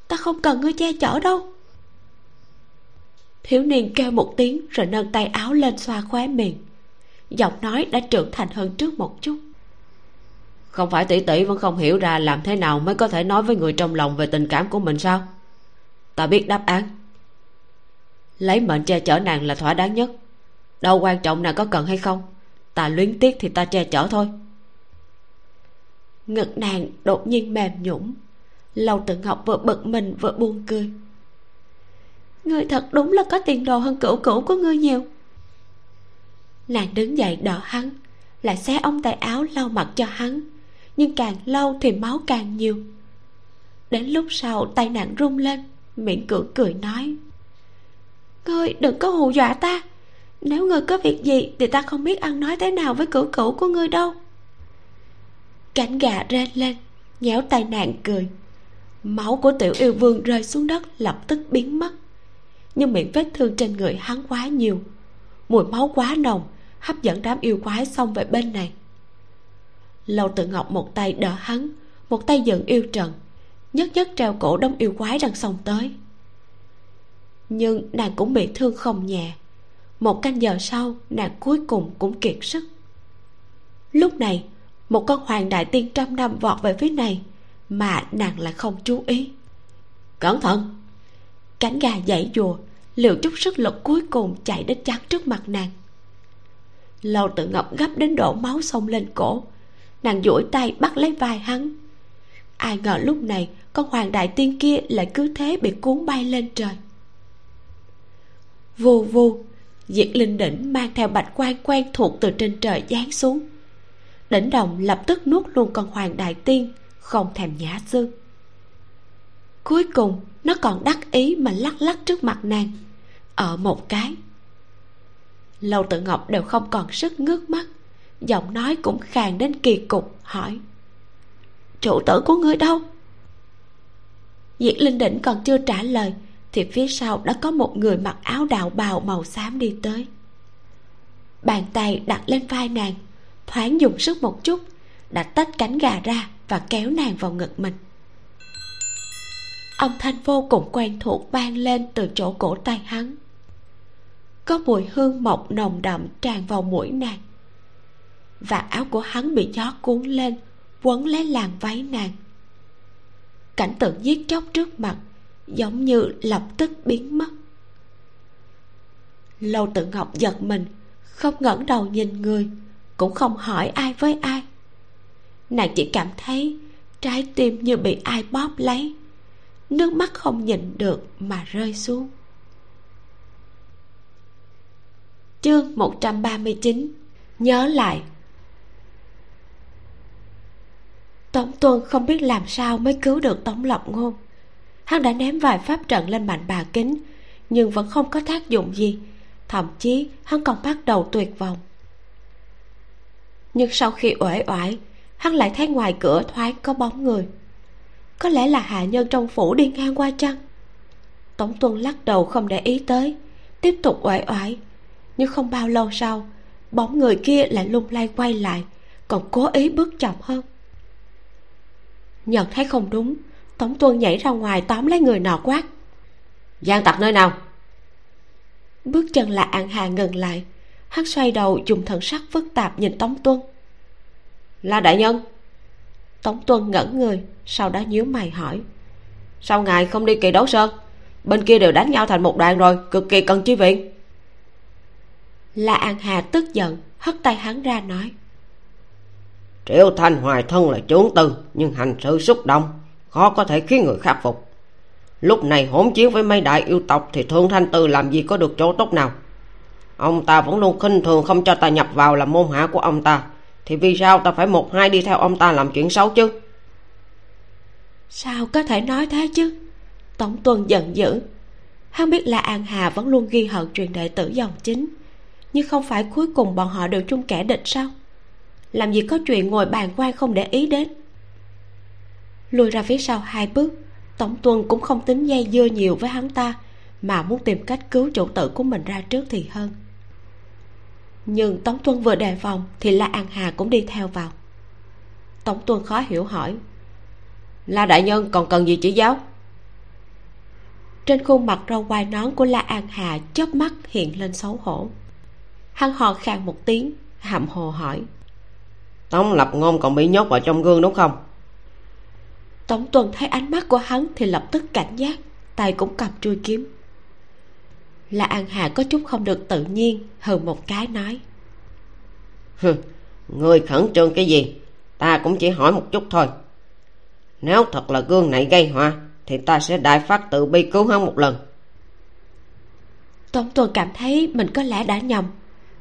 Ta không cần ngươi che chở đâu. Thiếu niên kêu một tiếng rồi nâng tay áo lên xoa khóe miệng. Giọng nói đã trưởng thành hơn trước một chút. Không phải tỷ tỷ vẫn không hiểu ra làm thế nào mới có thể nói với người trong lòng về tình cảm của mình sao? Ta biết đáp án. Lấy mệnh che chở nàng là thỏa đáng nhất. Đâu quan trọng nàng có cần hay không? Ta luyến tiếc thì ta che chở thôi ngực nàng đột nhiên mềm nhũng lâu tự ngọc vừa bực mình vừa buông cười. Ngươi thật đúng là có tiền đồ hơn cửu cửu của ngươi nhiều. Nàng đứng dậy đỡ hắn, lại xé ông tay áo lau mặt cho hắn, nhưng càng lâu thì máu càng nhiều. Đến lúc sau, tay nàng rung lên, miệng cưỡng cười nói, ngươi đừng có hù dọa ta. Nếu ngươi có việc gì thì ta không biết ăn nói thế nào với cửu cửu của ngươi đâu cánh gà rên lên, nhéo tay nàng cười. Máu của tiểu yêu vương rơi xuống đất, lập tức biến mất. Nhưng miệng vết thương trên người hắn quá nhiều. Mùi máu quá nồng, hấp dẫn đám yêu quái xông về bên này. Lâu tự ngọc một tay đỡ hắn, một tay dựng yêu trần nhất nhất treo cổ đống yêu quái đang xông tới. Nhưng nàng cũng bị thương không nhẹ. Một canh giờ sau, nàng cuối cùng cũng kiệt sức. Lúc này một con hoàng đại tiên trăm năm vọt về phía này mà nàng lại không chú ý. Cẩn thận! Cánh gà dãy dùa liều chút sức lực cuối cùng chạy đến chắn trước mặt nàng. Lâu tự ngọc gấp đến đổ máu xông lên cổ nàng duỗi tay bắt lấy vai hắn. Ai ngờ lúc này con hoàng đại tiên kia lại cứ thế bị cuốn bay lên trời. Vù vù diệt linh đỉnh mang theo bạch quan quen thuộc từ trên trời giáng xuống đỉnh đồng lập tức nuốt luôn con hoàng đại tiên, không thèm nhã xương cuối cùng, nó còn đắc ý mà lắc lắc trước mặt nàng, ở một cái. Lâu tự ngọc đều không còn sức ngước mắt, giọng nói cũng khàn đến kỳ cục, hỏi, chủ tử của ngươi đâu? Diệt linh đỉnh còn chưa trả lời, thì phía sau đã có một người mặc áo đạo bào màu xám đi tới. Bàn tay đặt lên vai nàng thoáng dùng sức một chút, đã tách cánh gà ra và kéo nàng vào ngực mình. Âm thanh vô cùng quen thuộc vang lên từ chỗ cổ tay hắn. Có mùi hương mộc nồng đậm tràn vào mũi nàng. Và áo của hắn bị gió cuốn lên, quấn lấy làn váy nàng. Cảnh tượng giết chóc trước mặt giống như lập tức biến mất. Lâu tự ngọc giật mình, không ngẩng đầu nhìn người cũng không hỏi ai với ai. Nàng chỉ cảm thấy trái tim như bị ai bóp lấy. Nước mắt không nhìn được mà rơi xuống. Chương 139 nhớ lại. Tống tuân không biết làm sao mới cứu được tống lộc ngôn. Hắn đã ném vài pháp trận lên mạnh bà kính, nhưng vẫn không có tác dụng gì. Thậm chí hắn còn bắt đầu tuyệt vọng nhưng sau khi uể oải, hắn lại thấy ngoài cửa thoáng có bóng người. Có lẽ là hạ nhân trong phủ đi ngang qua chăng? Tống tuân lắc đầu không để ý tới, tiếp tục uể oải. Nhưng không bao lâu sau, bóng người kia lại lung lay quay lại, còn cố ý bước chậm hơn. Nhận thấy không đúng, tống tuân nhảy ra ngoài tóm lấy người nọ quát. Gian tặc nơi nào? Bước chân là an hà ngừng lại hắn xoay đầu dùng thần sắc phức tạp nhìn tống tuân. Là đại nhân. Tống tuân ngẩn người, sau đó nhíu mày hỏi, sao ngài không đi kỳ đấu sơn? Bên kia đều đánh nhau thành một đoàn rồi, cực kỳ cần chi viện. La an hà tức giận, hất tay hắn ra nói triệu thanh hoài thân là chốn tư, nhưng hành sự xúc động, khó có thể khiến người khắc phục. Lúc này hỗn chiến với mấy đại yêu tộc thì thương thanh tư làm gì có được chỗ tốt nào? Ông ta vẫn luôn khinh thường không cho ta nhập vào làm môn hạ của ông ta. Thì vì sao ta phải một hai đi theo ông ta làm chuyện xấu chứ? Sao có thể nói thế chứ? Tống Tuần giận dữ. Hắn biết là an hà vẫn luôn ghi hận truyền đệ tử dòng chính. Nhưng không phải cuối cùng bọn họ đều chung kẻ địch sao? Làm gì có chuyện ngồi bàn quan không để ý đến? Lùi ra phía sau hai bước tống Tuần cũng không tính dây dưa nhiều với hắn ta, mà muốn tìm cách cứu chủ tử của mình ra trước thì hơn nhưng tống tuân vừa đề phòng thì la an hà cũng đi theo vào. Tống tuân khó hiểu hỏi la đại nhân còn cần gì chỉ giáo? Trên khuôn mặt râu quai nón của la an hà chớp mắt hiện lên xấu hổ. Hắn hò khan một tiếng hậm hồ hỏi tống lập ngôn còn bị nhốt vào trong gương đúng không? Tống tuần thấy ánh mắt của hắn thì lập tức cảnh giác tay cũng cầm chui kiếm là an hà có chút không được tự nhiên hừ một cái nói. Hừ, người khẩn trương cái gì? Ta cũng chỉ hỏi một chút thôi. Nếu thật là gương này gây họa thì ta sẽ đại phát tự bi cứu hắn một lần. Tống tuần cảm thấy mình có lẽ đã nhầm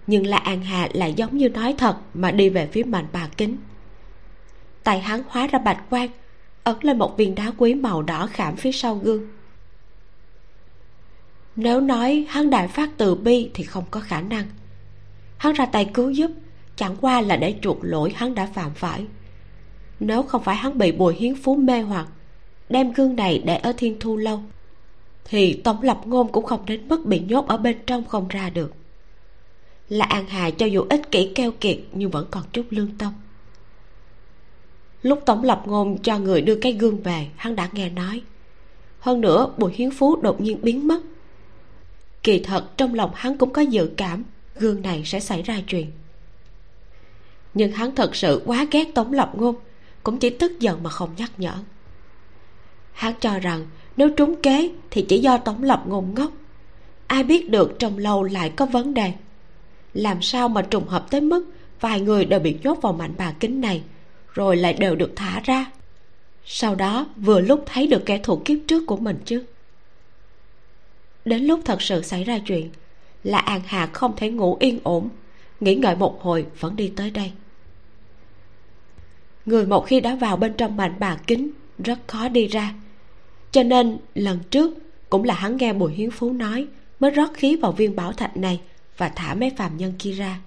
nhưng là an hà lại giống như nói thật mà đi về phía mạnh bà kính. Tay hắn hóa ra bạch quang ấn lên một viên đá quý màu đỏ khảm phía sau gương nếu nói hắn đại phát từ bi thì không có khả năng. Hắn ra tay cứu giúp, chẳng qua là để chuộc lỗi hắn đã phạm phải. Nếu không phải hắn bị bùi hiến phú mê hoặc, đem gương này để ở thiên thu lâu, thì tổng lập ngôn cũng không đến mức bị nhốt ở bên trong không ra được. Là an hà cho dù ích kỷ keo kiệt nhưng vẫn còn chút lương tâm. Lúc tổng lập ngôn cho người đưa cái gương về, hắn đã nghe nói. Hơn nữa, bùi hiến phú đột nhiên biến mất kỳ thật, trong lòng hắn cũng có dự cảm, gương này sẽ xảy ra chuyện. Nhưng hắn thật sự quá ghét tống lập ngôn, cũng chỉ tức giận mà không nhắc nhở. Hắn cho rằng, nếu trúng kế thì chỉ do tống lập ngôn ngốc. Ai biết được trong lâu lại có vấn đề. Làm sao mà trùng hợp tới mức vài người đều bị nhốt vào mạnh bà kính này, rồi lại đều được thả ra? Sau đó, vừa lúc thấy được kẻ thù kiếp trước của mình chứ đến lúc thật sự xảy ra chuyện, là an hà không thể ngủ yên ổn. Nghĩ ngợi một hồi, vẫn đi tới đây. Người một khi đã vào bên trong mảnh bà kính, rất khó đi ra. Cho nên, lần trước cũng là hắn nghe bùi hiến phú nói, mới rót khí vào viên bảo thạch này và thả mấy phàm nhân kia ra.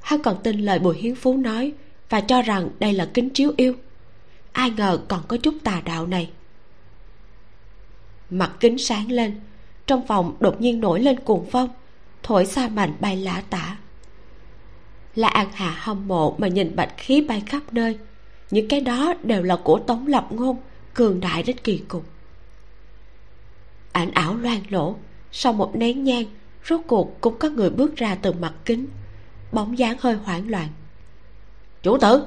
Hắn còn tin lời bùi hiến phú nói và cho rằng đây là kính chiếu yêu. Ai ngờ còn có chút tà đạo này mặt kính sáng lên, trong phòng đột nhiên nổi lên cuồng phong, thổi xa mạnh bay lả tả. Là an hạ hâm mộ mà nhìn bạch khí bay khắp nơi, những cái đó đều là của tống lập ngôn, cường đại đến kỳ cục. Ảnh ảo loan lỗ sau một nén nhang, rốt cuộc cũng có người bước ra từ mặt kính, bóng dáng hơi hoảng loạn. Chủ tử!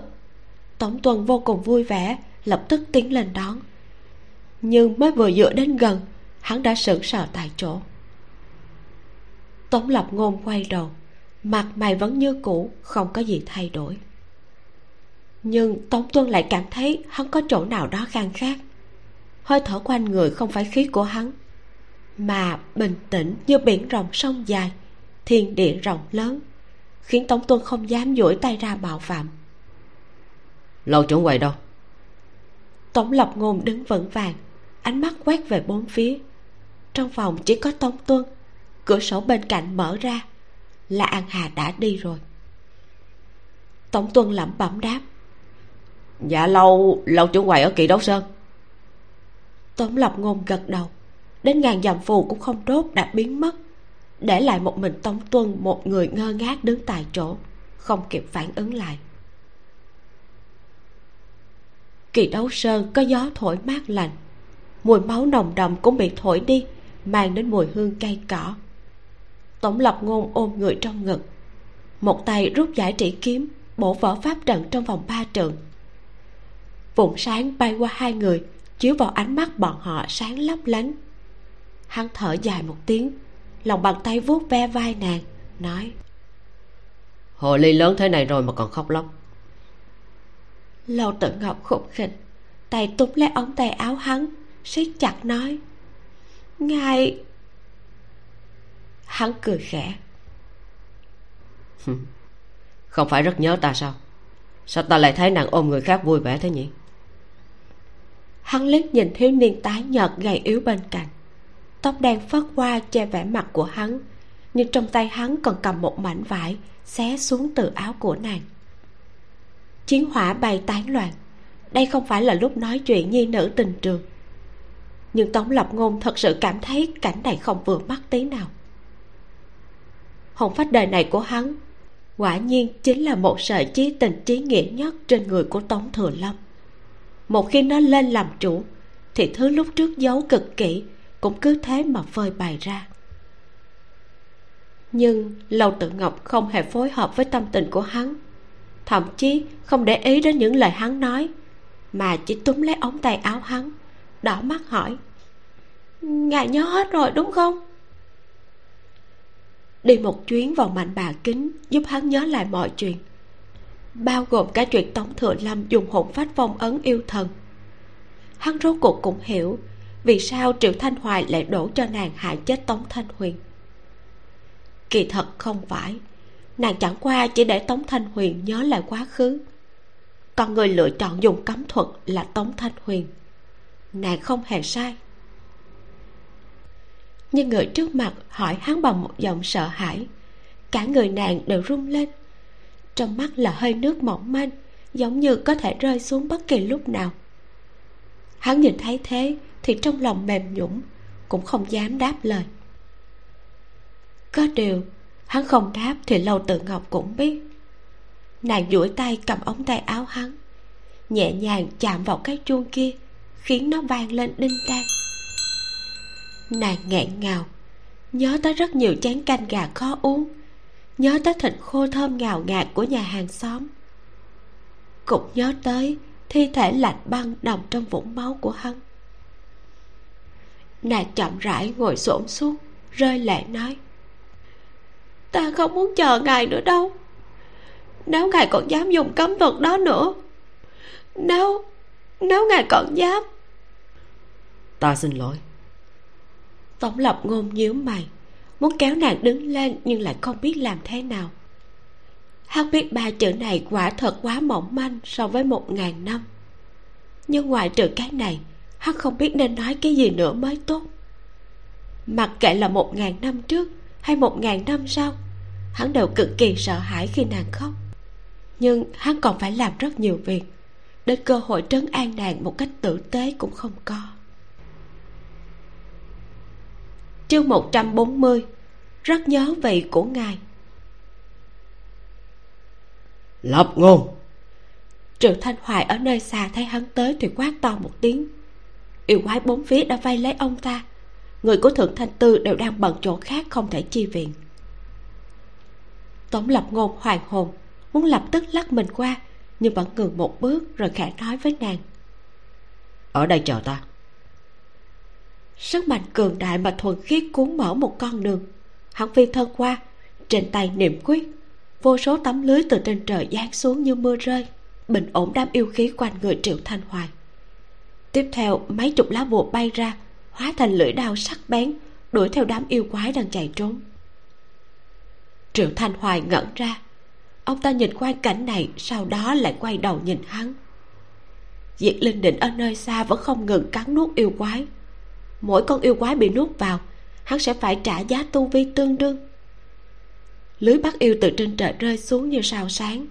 Tống tuần vô cùng vui vẻ, lập tức tiến lên đón nhưng mới vừa dựa đến gần hắn đã sững sờ tại chỗ. Tống lập ngôn quay đầu mặt mày vẫn như cũ không có gì thay đổi. Nhưng tống tuân lại cảm thấy hắn có chỗ nào đó khang khác. Hơi thở quanh người không phải khí của hắn mà bình tĩnh như biển rộng sông dài thiên địa rộng lớn khiến tống tuân không dám duỗi tay ra mạo phạm. Lâu trưởng quầy đâu. Tống lập ngôn đứng vững vàng ánh mắt quét về bốn phía. Trong phòng chỉ có tống tuân. Cửa sổ bên cạnh mở ra. Là an hà đã đi rồi. Tống tuân lẩm bẩm đáp. Dạ lâu lâu trưởng quầy ở kỳ đấu sơn. Tống lập ngôn gật đầu. Đến ngàn dặm phù cũng không đốt đã biến mất. Để lại một mình tống tuân một người ngơ ngác đứng tại chỗ không kịp phản ứng lại. Kỳ đấu sơn có gió thổi mát lạnh mùi máu nồng đậm cũng bị thổi đi mang đến mùi hương cây cỏ. Tổng lập ngôn ôm người trong ngực một tay rút giải trĩ kiếm bổ vỡ pháp trận trong vòng ba trượng. Vùng sáng bay qua hai người chiếu vào ánh mắt bọn họ sáng lấp lánh. Hắn thở dài một tiếng lòng bàn tay vuốt ve vai nàng nói hồ ly lớn thế này rồi mà còn khóc lóc. Lâu tự ngọc khục khịch tay túng lấy ống tay áo hắn siết chặt nói ngài hắn cười khẽ. Không phải rất nhớ ta sao? Sao ta lại thấy nàng ôm người khác vui vẻ thế nhỉ? Hắn liếc nhìn thiếu niên tái nhợt gầy yếu bên cạnh. Tóc đen phớt qua che vẻ mặt của hắn nhưng trong tay hắn còn cầm một mảnh vải xé xuống từ áo của nàng. Chiến hỏa bay tán loạn. Đây không phải là lúc nói chuyện nhi nữ tình trường nhưng tống lập ngôn thật sự cảm thấy cảnh này không vừa mắt tí nào. Hồn phách đời này của hắn, quả nhiên chính là một sợi chí tình trí nghĩa nhất trên người của tống thừa lâm. Một khi nó lên làm chủ, thì thứ lúc trước giấu cực kỹ cũng cứ thế mà phơi bày ra. Nhưng lâu tự ngọc không hề phối hợp với tâm tình của hắn, thậm chí không để ý đến những lời hắn nói, mà chỉ túm lấy ống tay áo hắn đỏ mắt hỏi. Ngài nhớ hết rồi, đúng không? Đi một chuyến vào mạnh bà kính, giúp hắn nhớ lại mọi chuyện. Bao gồm cả chuyện tống thừa lâm dùng hồn phách phong ấn yêu thần. Hắn rốt cuộc cũng hiểu vì sao triệu thanh hoài lại đổ cho nàng hại chết tống thanh huyền. Kỳ thật không phải, nàng chẳng qua chỉ để tống thanh huyền nhớ lại quá khứ. Còn người lựa chọn dùng cấm thuật là tống thanh huyền nàng không hề sai. Nhưng người trước mặt hỏi hắn bằng một giọng sợ hãi. Cả người nàng đều run lên. Trong mắt là hơi nước mỏng manh, giống như có thể rơi xuống bất kỳ lúc nào. Hắn nhìn thấy thế thì trong lòng mềm nhũng cũng không dám đáp lời. Có điều, hắn không đáp thì lâu tự ngọc cũng biết. Nàng duỗi tay cầm ống tay áo hắn, nhẹ nhàng chạm vào cái chuông kia khiến nó vang lên đinh tan nàng nghẹn ngào, nhớ tới rất nhiều chén canh gà khó uống, nhớ tới thịt khô thơm ngào ngạt của nhà hàng xóm. Cũng nhớ tới thi thể lạnh băng nằm trong vũng máu của hắn. Nàng chậm rãi ngồi xổm xuống, rơi lệ nói, ta không muốn chờ ngài nữa đâu. Nếu ngài còn dám dùng cấm thuật đó nữa, nếu nếu ngài còn dám ta xin lỗi. Tổng lập ngôn nhíu mày, muốn kéo nàng đứng lên nhưng lại không biết làm thế nào. Hắn biết ba chữ này quả thật quá mỏng manh so với một ngàn năm. Nhưng ngoài trừ cái này, hắn không biết nên nói cái gì nữa mới tốt. Mặc kệ là một ngàn năm trước hay một ngàn năm sau, hắn đều cực kỳ sợ hãi khi nàng khóc. Nhưng hắn còn phải làm rất nhiều việc, đến cơ hội trấn an nàng một cách tử tế cũng không có. Chương 140 rất nhớ vị của ngài. Lập ngôn. Triệu thanh hoài ở nơi xa thấy hắn tới thì quát to một tiếng. Yêu quái bốn phía đã vây lấy ông ta. Người của thượng thanh tư đều đang bận chỗ khác không thể chi viện. Tổng lập ngôn hoàng hồn muốn lập tức lắc mình qua nhưng vẫn ngừng một bước rồi khẽ nói với nàng. Ở đây chờ ta sức mạnh cường đại mà thuần khiết cuốn mở một con đường. Hắn phi thân qua, trên tay niệm quyết, vô số tấm lưới từ trên trời giáng xuống như mưa rơi, bình ổn đám yêu khí quanh người triệu thanh hoài. Tiếp theo, mấy chục lá bùa bay ra, hóa thành lưỡi đao sắc bén, đuổi theo đám yêu quái đang chạy trốn. Triệu thanh hoài ngẩn ra. Ông ta nhìn quang cảnh này, sau đó lại quay đầu nhìn hắn. Diệt linh định ở nơi xa vẫn không ngừng cắn nuốt yêu quái mỗi con yêu quái bị nuốt vào, hắn sẽ phải trả giá tu vi tương đương. Lưới bắt yêu từ trên trời rơi xuống như sao sáng.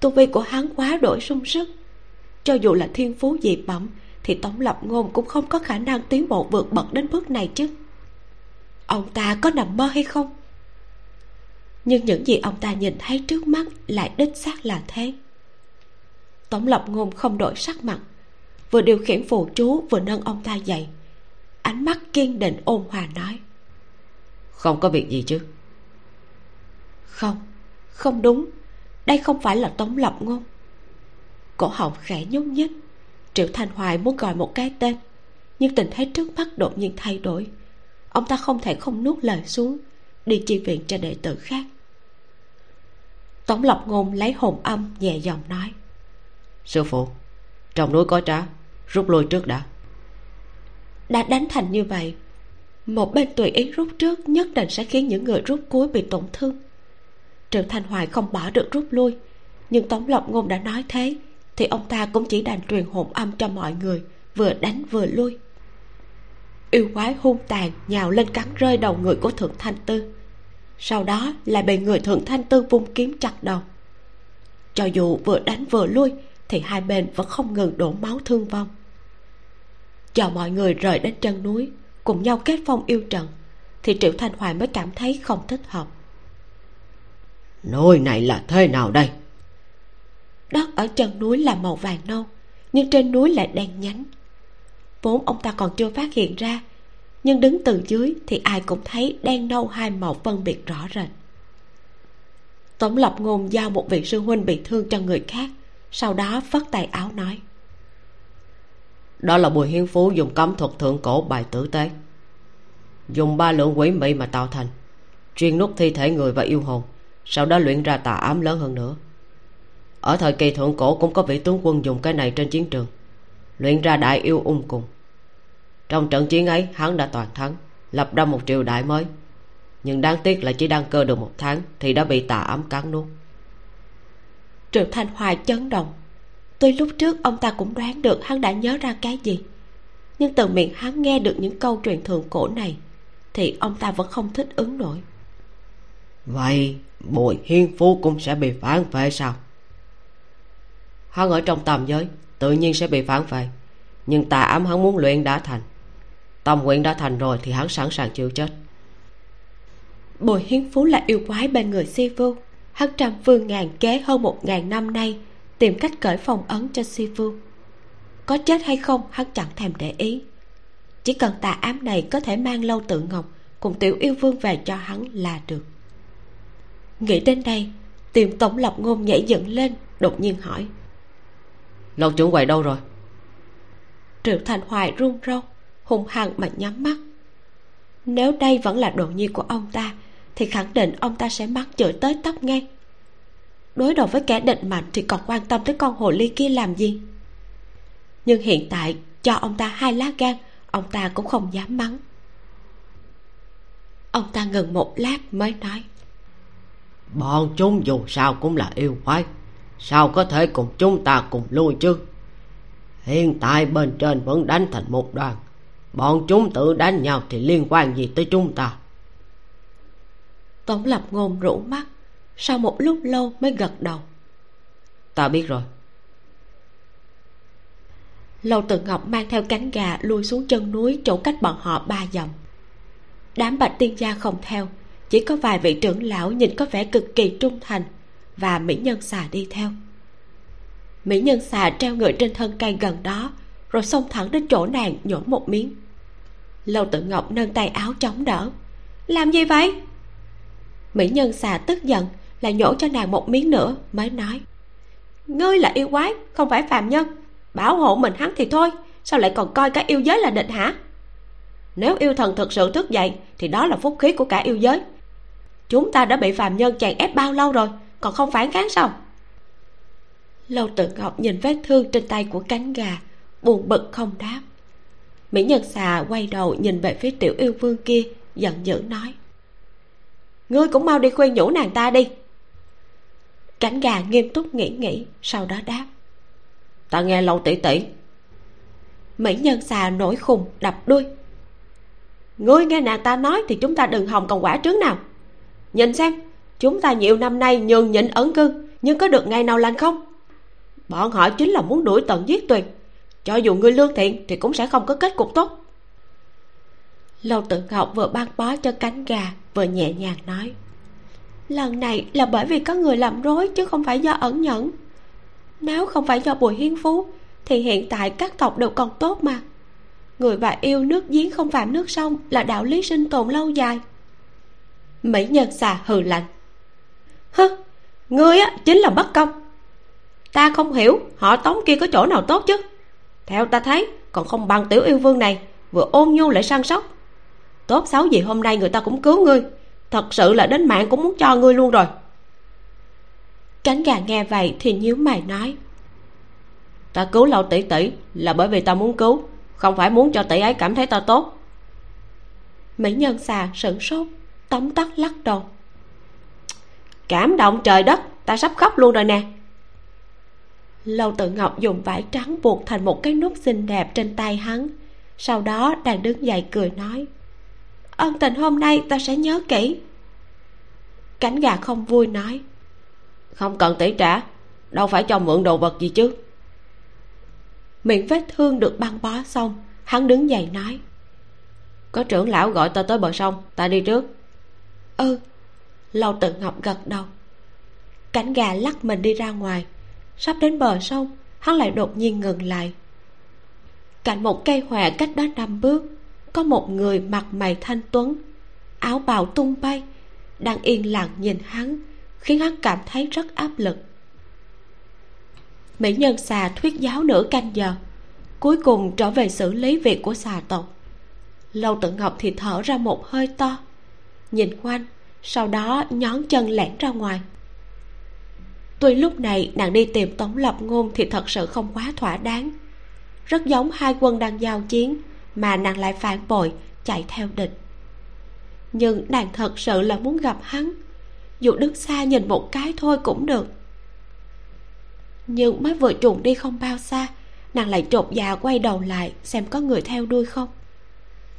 Tu vi của hắn quá đổi sung sức. Cho dù là thiên phú dị bẩm, thì tống lập ngôn cũng không có khả năng tiến bộ vượt bậc đến bước này chứ. Ông ta có nằm mơ hay không? Nhưng những gì ông ta nhìn thấy trước mắt lại đích xác là thế. Tống lập ngôn không đổi sắc mặt, vừa điều khiển phù chú vừa nâng ông ta dậy ánh mắt kiên định ôn hòa nói. Không có việc gì chứ? Không không đúng. Đây không phải là tống lập ngôn. Cổ họng khẽ nhúc nhích. Triệu thanh hoài muốn gọi một cái tên nhưng tình thế trước mắt đột nhiên thay đổi. Ông ta không thể không nuốt lời xuống đi chi viện cho đệ tử khác. Tống lập ngôn lấy hồn âm nhẹ giọng nói. Sư phụ trong núi có trá rút lui trước đã đã đánh thành như vậy. Một bên tùy ý rút trước nhất định sẽ khiến những người rút cuối bị tổn thương. Triệu thanh hoài không bỏ được rút lui, nhưng tống lộc ngôn đã nói thế, thì ông ta cũng chỉ đành truyền hồn âm cho mọi người, vừa đánh vừa lui. Yêu quái hung tàn nhào lên cắn rơi đầu người của thượng thanh tư. Sau đó lại bị người thượng thanh tư vung kiếm chặt đầu. Cho dù vừa đánh vừa lui, thì hai bên vẫn không ngừng đổ máu thương vong chờ mọi người rời đến chân núi cùng nhau kết phong yêu trận thì triệu thanh hoài mới cảm thấy không thích hợp. Nơi này là thế nào đây? Đất ở chân núi là màu vàng nâu nhưng trên núi lại đen nhánh. Vốn ông ta còn chưa phát hiện ra nhưng đứng từ dưới thì ai cũng thấy đen nâu hai màu phân biệt rõ rệt. Tổng lập ngôn giao một vị sư huynh bị thương cho người khác sau đó phất tay áo nói đó là bùi hiến phú dùng cấm thuật thượng cổ bài tử tế. Dùng ba lượng quỷ mị mà tạo thành. Chuyên nút thi thể người và yêu hồn. Sau đó luyện ra tà ám lớn hơn nữa. Ở thời kỳ thượng cổ cũng có vị tướng quân dùng cái này trên chiến trường. Luyện ra đại yêu ung cùng. Trong trận chiến ấy, hắn đã toàn thắng, lập ra một triều đại mới. Nhưng đáng tiếc là chỉ đăng cơ được một tháng thì đã bị tà ám cắn nuốt. Triệu thanh hoài chấn động tuy lúc trước ông ta cũng đoán được hắn đã nhớ ra cái gì nhưng từ miệng hắn nghe được những câu truyền thượng cổ này thì ông ta vẫn không thích ứng nổi. Vậy bùi hiên phú cũng sẽ bị phản vệ sao? Hắn ở trong tam giới tự nhiên sẽ bị phản vệ nhưng tà ám hắn muốn luyện đã thành. Tâm nguyện đã thành rồi thì hắn sẵn sàng chịu chết. Bùi hiến phú là yêu quái bên người si vu. Hắn trăm phương ngàn kế hơn một ngàn năm nay tìm cách cởi phong ấn cho si vu. Có chết hay không hắn chẳng thèm để ý. Chỉ cần tà ám này có thể mang lâu tự ngọc cùng tiểu yêu vương về cho hắn là được. Nghĩ đến đây tiệm tổng lập ngôn nhảy dựng lên đột nhiên hỏi. Lâu trưởng quầy đâu rồi? Triệu thành hoài run run hung hăng mà nhắm mắt. Nếu đây vẫn là đồ nhi của ông ta thì khẳng định ông ta sẽ mắc chửi tới tóc ngang đối đầu với kẻ địch mạnh thì còn quan tâm tới con hồ ly kia làm gì? Nhưng hiện tại cho ông ta hai lá gan ông ta cũng không dám mắng. Ông ta ngừng một lát mới nói. Bọn chúng dù sao cũng là yêu quái. Sao có thể cùng chúng ta cùng lui chứ? Hiện tại bên trên vẫn đánh thành một đoàn. Bọn chúng tự đánh nhau thì liên quan gì tới chúng ta? Tống lập ngôn rũ mắt sau một lúc lâu mới gật đầu. Ta biết rồi. Lâu tự ngọc mang theo cánh gà lui xuống chân núi chỗ cách bọn họ ba dặm. Đám bạch tiên gia không theo chỉ có vài vị trưởng lão nhìn có vẻ cực kỳ trung thành và mỹ nhân xà đi theo. Mỹ nhân xà treo người trên thân cây gần đó rồi xông thẳng đến chỗ nàng nhổ một miếng. Lâu tự ngọc nâng tay áo chống đỡ. Làm gì vậy? Mỹ nhân xà tức giận lại nhổ cho nàng một miếng nữa, mới nói. Ngươi là yêu quái, không phải phàm nhân. Bảo hộ mình hắn thì thôi, sao lại còn coi cả yêu giới là địch hả? Nếu yêu thần thực sự thức dậy, thì đó là phúc khí của cả yêu giới. Chúng ta đã bị phàm nhân chèn ép bao lâu rồi, còn không phản kháng sao? Lâu tự ngọc nhìn vết thương trên tay của cánh gà, buồn bực không đáp. Mỹ nhân xà quay đầu nhìn về phía tiểu yêu vương kia, giận dữ nói. Ngươi cũng mau đi khuyên nhủ nàng ta đi cánh gà nghiêm túc nghĩ nghĩ, sau đó đáp. Ta nghe lâu tỷ tỷ. Mỹ nhân xà nổi khùng, đập đuôi. Ngươi nghe nàng ta nói thì chúng ta đừng hòng còn quả trứng nào. Nhìn xem, chúng ta nhiều năm nay nhường nhịn ẩn cư, nhưng có được ngày nào lành không? Bọn họ chính là muốn đuổi tận giết tuyệt cho dù ngươi lương thiện thì cũng sẽ không có kết cục tốt. Lâu tự ngọc vừa băng bó cho cánh gà, vừa nhẹ nhàng nói lần này là bởi vì có người làm rối chứ không phải do ẩn nhẫn. Nếu không phải do bùi hiên phú, thì hiện tại các tộc đều còn tốt mà. Người và yêu nước giếng không phạm nước sông là đạo lý sinh tồn lâu dài. Mỹ nhân xà hừ lạnh. Hứ, ngươi á, chính là bất công. Ta không hiểu họ tống kia có chỗ nào tốt chứ. Theo ta thấy, còn không bằng tiểu yêu vương này, vừa ôn nhu lại săn sóc. Tốt xấu gì hôm nay người ta cũng cứu ngươi thật sự là đến mạng cũng muốn cho ngươi luôn rồi. Cánh gà nghe vậy thì nhíu mày nói. Ta cứu lâu tỷ tỷ là bởi vì ta muốn cứu không phải muốn cho tỷ ấy cảm thấy ta tốt. Mỹ nhân xà sửng sốt tấm tắc lắc đầu. Cảm động trời đất ta sắp khóc luôn rồi nè. Lâu tự ngọc dùng vải trắng buộc thành một cái nút xinh đẹp trên tay hắn sau đó đang đứng dậy cười nói ân tình hôm nay ta sẽ nhớ kỹ. Cánh gà không vui nói. Không cần tỷ trả đâu phải cho mượn đồ vật gì chứ. Miệng vết thương được băng bó xong hắn đứng dậy nói. Có trưởng lão gọi ta tới bờ sông ta đi trước. Ừ. Lâu tự ngọc gật đầu. Cánh gà lắc mình đi ra ngoài. Sắp đến bờ sông hắn lại đột nhiên ngừng lại. Cạnh một cây hòe cách đó năm bước có một người mặt mày thanh tuấn, áo bào tung bay, đang yên lặng nhìn hắn, khiến hắn cảm thấy rất áp lực. Mỹ nhân xà thuyết giáo nửa canh giờ, cuối cùng trở về xử lý việc của xà tộc. Lâu tự ngọc thì thở ra một hơi to, nhìn quanh, sau đó nhón chân lẻn ra ngoài. Tuy lúc này nàng đi tìm tống lập ngôn thì thật sự không quá thỏa đáng. Rất giống hai quân đang giao chiến mà nàng lại phản bội, chạy theo địch. Nhưng nàng thật sự là muốn gặp hắn. Dù đứng xa nhìn một cái thôi cũng được. Nhưng mới vừa trùng đi không bao xa, nàng lại chột dạ quay đầu lại xem có người theo đuôi không.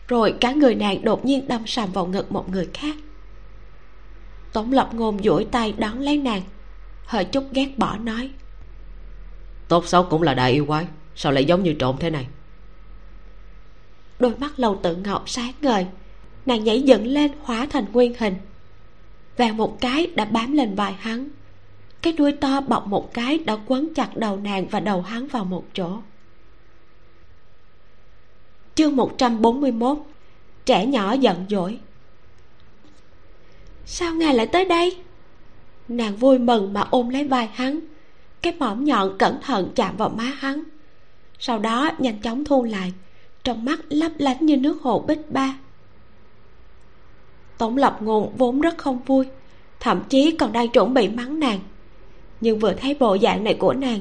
Rồi cả người nàng đột nhiên đâm sầm vào ngực một người khác. Tống lập ngôn duỗi tay đón lấy nàng, hơi chút ghét bỏ nói. Tốt xấu cũng là đại yêu quái, sao lại giống như trộm thế này? Đôi mắt lầu tự ngọc sáng ngời. Nàng nhảy dựng lên, hóa thành nguyên hình. Vàng một cái đã bám lên vai hắn. Cái đuôi to bọc một cái đã quấn chặt đầu nàng và đầu hắn vào một chỗ. Chương 141 trẻ nhỏ giận dỗi. Sao ngài lại tới đây? Nàng vui mừng mà ôm lấy vai hắn. Cái mỏm nhọn cẩn thận chạm vào má hắn. Sau đó nhanh chóng thu lại trong mắt lấp lánh như nước hồ bích ba. Tổng lập ngôn vốn rất không vui thậm chí còn đang chuẩn bị mắng nàng. Nhưng vừa thấy bộ dạng này của nàng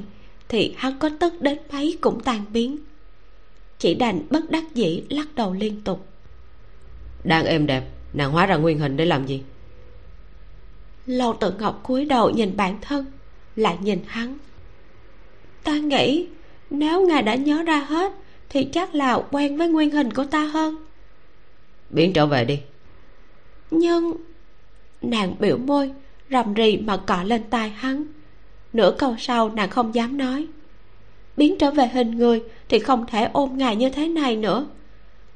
thì hắn có tức đến mấy cũng tan biến. Chỉ đành bất đắc dĩ lắc đầu liên tục. Đang êm đẹp nàng hóa ra nguyên hình để làm gì? Lâu tự ngọc cúi đầu nhìn bản thân lại nhìn hắn. Ta nghĩ nếu ngài đã nhớ ra hết thì chắc là quen với nguyên hình của ta hơn. Biến trở về đi. Nhưng nàng biểu môi rầm rì mà cọ lên tai hắn. Nửa câu sau nàng không dám nói. Biến trở về hình người thì không thể ôm ngài như thế này nữa.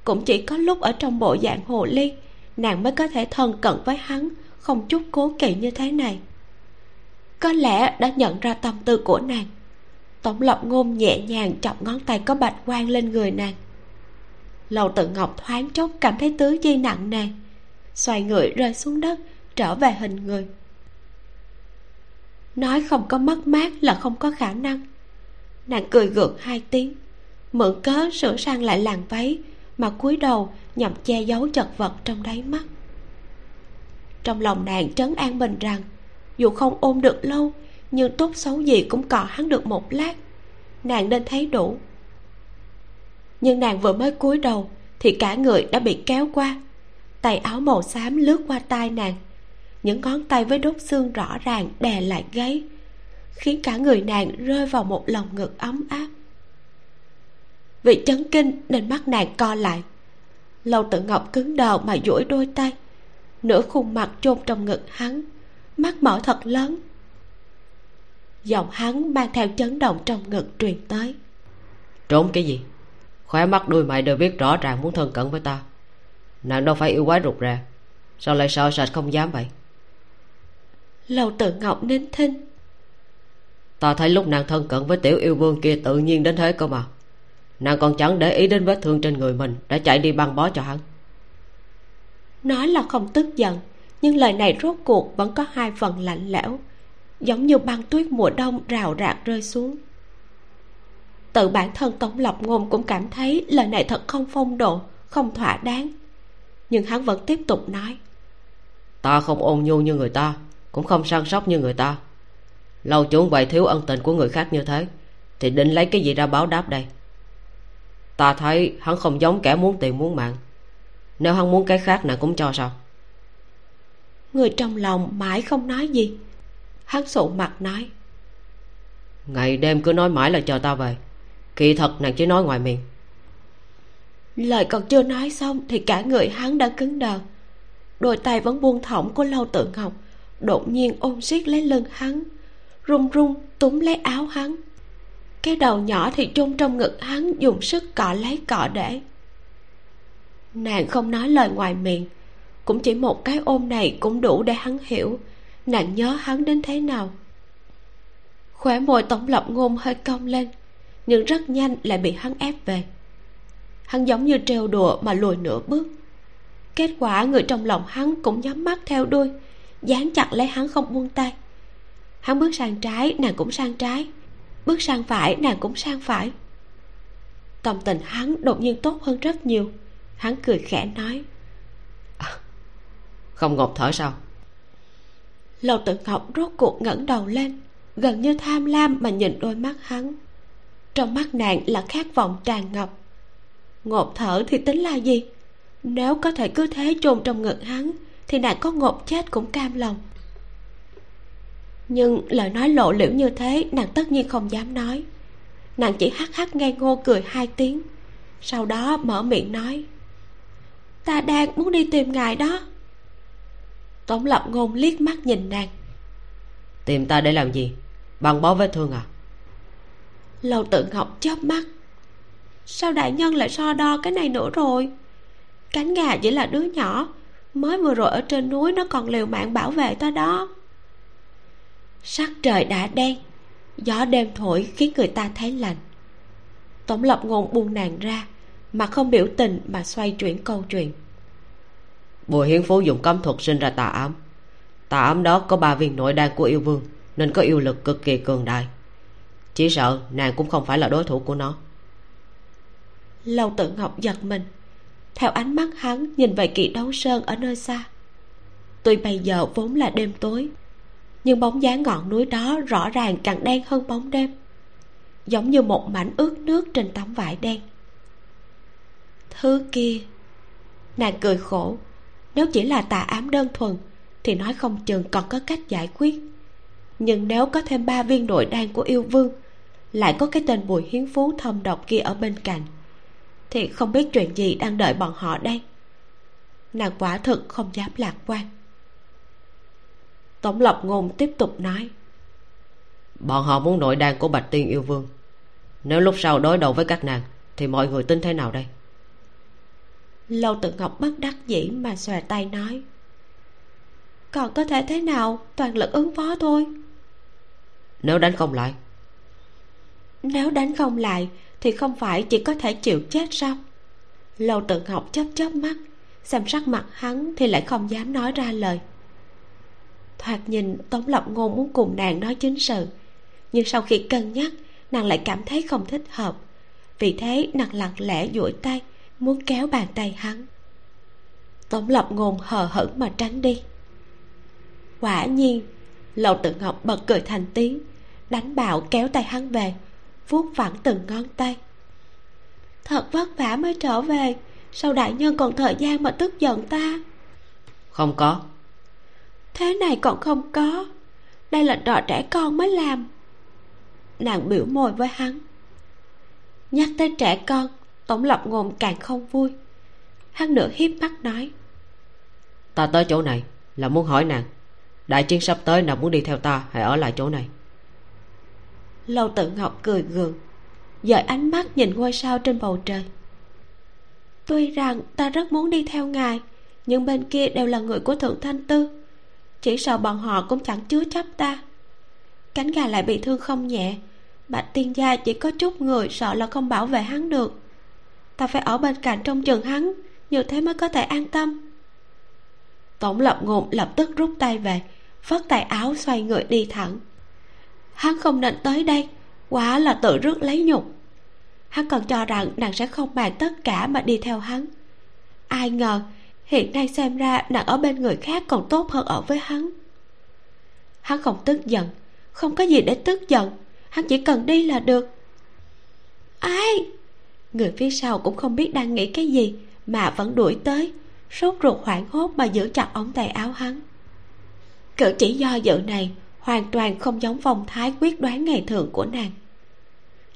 Cũng chỉ có lúc ở trong bộ dạng hồ ly nàng mới có thể thân cận với hắn không chút cố kỵ như thế này. Có lẽ đã nhận ra tâm tư của nàng tổng lộc ngôn nhẹ nhàng chọc ngón tay có bạch quang lên người nàng. Lầu tự ngọc thoáng chốc cảm thấy tứ chi nặng nề, xoay người rơi xuống đất, trở về hình người. Nói không có mất mát là không có khả năng. Nàng cười gượng hai tiếng, mượn cớ sửa sang lại làn váy mà cúi đầu nhằm che giấu chật vật trong đáy mắt. Trong lòng nàng trấn an mình rằng, dù không ôm được lâu nhưng tốt xấu gì cũng cọ hắn được một lát. Nàng nên thấy đủ. Nhưng nàng vừa mới cúi đầu thì cả người đã bị kéo qua. Tay áo màu xám lướt qua tai nàng. Những ngón tay với đốt xương rõ ràng đè lại gáy, khiến cả người nàng rơi vào một lòng ngực ấm áp. Vì chấn kinh nên mắt nàng co lại. Lâu tự ngọc cứng đờ mà duỗi đôi tay. Nửa khuôn mặt chôn trong ngực hắn. Mắt mở thật lớn giọng hắn mang theo chấn động trong ngực truyền tới. Trốn cái gì? Khóe mắt đuôi mày đều biết rõ ràng muốn thân cận với ta. Nàng đâu phải yêu quái rụt ra sao lại sợ sệt không dám vậy? Lâu tự ngọc nín thinh. Ta thấy lúc nàng thân cận với tiểu yêu vương kia tự nhiên đến thế cơ mà. Nàng còn chẳng để ý đến vết thương trên người mình đã chạy đi băng bó cho hắn. Nói là không tức giận nhưng lời này rốt cuộc vẫn có hai phần lạnh lẽo giống như băng tuyết mùa đông rào rạc rơi xuống. Tự bản thân tống lập ngôn cũng cảm thấy lời này thật không phong độ không thỏa đáng. Nhưng hắn vẫn tiếp tục nói. Ta không ôn nhu như người ta cũng không săn sóc như người ta. Lâu chúng vậy thiếu ân tình của người khác như thế thì định lấy cái gì ra báo đáp đây? Ta thấy hắn không giống kẻ muốn tiền muốn mạng. Nếu hắn muốn cái khác nàng cũng cho sao? Người trong lòng mãi không nói gì hắn sụ mặt nói. Ngày đêm cứ nói mãi là chờ ta về. Kỳ thật nàng chỉ nói ngoài miệng. Lời còn chưa nói xong thì cả người hắn đã cứng đờ. Đôi tay vẫn buông thõng của lâu tự ngọc, đột nhiên ôm siết lấy lưng hắn, run run túm lấy áo hắn. Cái đầu nhỏ thì chôn trong ngực hắn dùng sức cọ lấy cọ để. Nàng không nói lời ngoài miệng, cũng chỉ một cái ôm này cũng đủ để hắn hiểu nàng nhớ hắn đến thế nào? Khóe môi tổng lập ngôn hơi cong lên nhưng rất nhanh lại bị hắn ép về. Hắn giống như trêu đùa mà lùi nửa bước. Kết quả người trong lòng hắn cũng nhắm mắt theo đuôi dán chặt lấy hắn không buông tay. Hắn bước sang trái nàng cũng sang trái. Bước sang phải nàng cũng sang phải. Tâm tình hắn đột nhiên tốt hơn rất nhiều. Hắn cười khẽ nói à, không ngột thở sao? Lầu tự ngọc rốt cuộc ngẩng đầu lên, gần như tham lam mà nhìn đôi mắt hắn. Trong mắt nàng là khát vọng tràn ngập. Ngột thở thì tính là gì? Nếu có thể cứ thế chôn trong ngực hắn, thì nàng có ngột chết cũng cam lòng. Nhưng lời nói lộ liễu như thế, nàng tất nhiên không dám nói. Nàng chỉ hắc hắc ngây ngô cười hai tiếng, sau đó mở miệng nói, ta đang muốn đi tìm ngài đó tổng lập ngôn liếc mắt nhìn nàng. Tìm ta để làm gì? Băng bó vết thương à? Lâu tự ngọc chớp mắt. Sao đại nhân lại so đo cái này nữa rồi? Cánh gà chỉ là đứa nhỏ mới vừa rồi ở trên núi nó còn liều mạng bảo vệ ta đó. Sắc trời đã đen gió đêm thổi khiến người ta thấy lạnh. Tổng lập ngôn buông nàng ra mà không biểu tình mà xoay chuyển câu chuyện bùi hiến phú dùng cấm thuật sinh ra tà ám. Tà ám đó có ba viên nội đan của yêu vương, nên có yêu lực cực kỳ cường đại. Chỉ sợ nàng cũng không phải là đối thủ của nó. Lâu tự ngọc giật mình. Theo ánh mắt hắn, nhìn về kỳ đấu sơn ở nơi xa. Tuy bây giờ vốn là đêm tối, nhưng bóng dáng ngọn núi đó rõ ràng càng đen hơn bóng đêm, giống như một mảnh ướt nước trên tấm vải đen. Thứ kia, nàng cười khổ nếu chỉ là tà ám đơn thuần, thì nói không chừng còn có cách giải quyết. Nhưng nếu có thêm ba viên nội đan của yêu vương, lại có cái tên bùi hiến phú thâm độc kia ở bên cạnh, thì không biết chuyện gì đang đợi bọn họ đây. Nàng quả thực không dám lạc quan. Tổng lập ngôn tiếp tục nói, bọn họ muốn nội đan của bạch tiên yêu vương. Nếu lúc sau đối đầu với các nàng, thì mọi người tin thế nào đây? Lâu tự ngọc bất đắc dĩ mà xòe tay nói. Còn có thể thế nào? Toàn lực ứng phó thôi. Nếu đánh không lại? Nếu đánh không lại thì không phải chỉ có thể chịu chết sao? Lâu tự ngọc chớp chớp mắt xem sắc mặt hắn thì lại không dám nói ra lời. Thoạt nhìn tống lập ngôn muốn cùng nàng nói chính sự nhưng sau khi cân nhắc nàng lại cảm thấy không thích hợp. Vì thế nàng lặng lẽ duỗi tay muốn kéo bàn tay hắn. Tống lập ngôn hờ hững mà tránh đi. Quả nhiên lầu tự ngọc bật cười thành tiếng đánh bạo kéo tay hắn về vuốt vẳng từng ngón tay. Thật vất vả mới trở về sao đại nhân còn thời gian mà tức giận ta? Không có. Thế này còn không có đây là trò trẻ con mới làm. Nàng biểu môi với hắn. Nhắc tới trẻ con tổng lập ngôn càng không vui. Hắn nửa hiếp mắt nói. Ta tới chỗ này là muốn hỏi nàng đại chiến sắp tới nàng muốn đi theo ta hay ở lại chỗ này? Lâu tự ngọc cười gượng dời ánh mắt nhìn ngôi sao trên bầu trời. Tuy rằng ta rất muốn đi theo ngài nhưng bên kia đều là người của thượng thanh tư chỉ sợ bọn họ cũng chẳng chứa chấp ta. Cánh gà lại bị thương không nhẹ bạch tiên gia chỉ có chút người sợ là không bảo vệ hắn được ta phải ở bên cạnh trong chừng hắn, như thế mới có thể an tâm. Tổng lập ngôn lập tức rút tay về, phất tay áo xoay người đi thẳng. Hắn không nên tới đây, quá là tự rước lấy nhục. Hắn còn cho rằng nàng sẽ không bàn tất cả mà đi theo hắn. Ai ngờ, hiện nay xem ra nàng ở bên người khác còn tốt hơn ở với hắn. Hắn không tức giận, không có gì để tức giận, hắn chỉ cần đi là được. Ai? Người phía sau cũng không biết đang nghĩ cái gì, mà vẫn đuổi tới, sốt ruột hoảng hốt mà giữ chặt ống tay áo hắn. Cử chỉ do dự này hoàn toàn không giống phong thái quyết đoán ngày thường của nàng.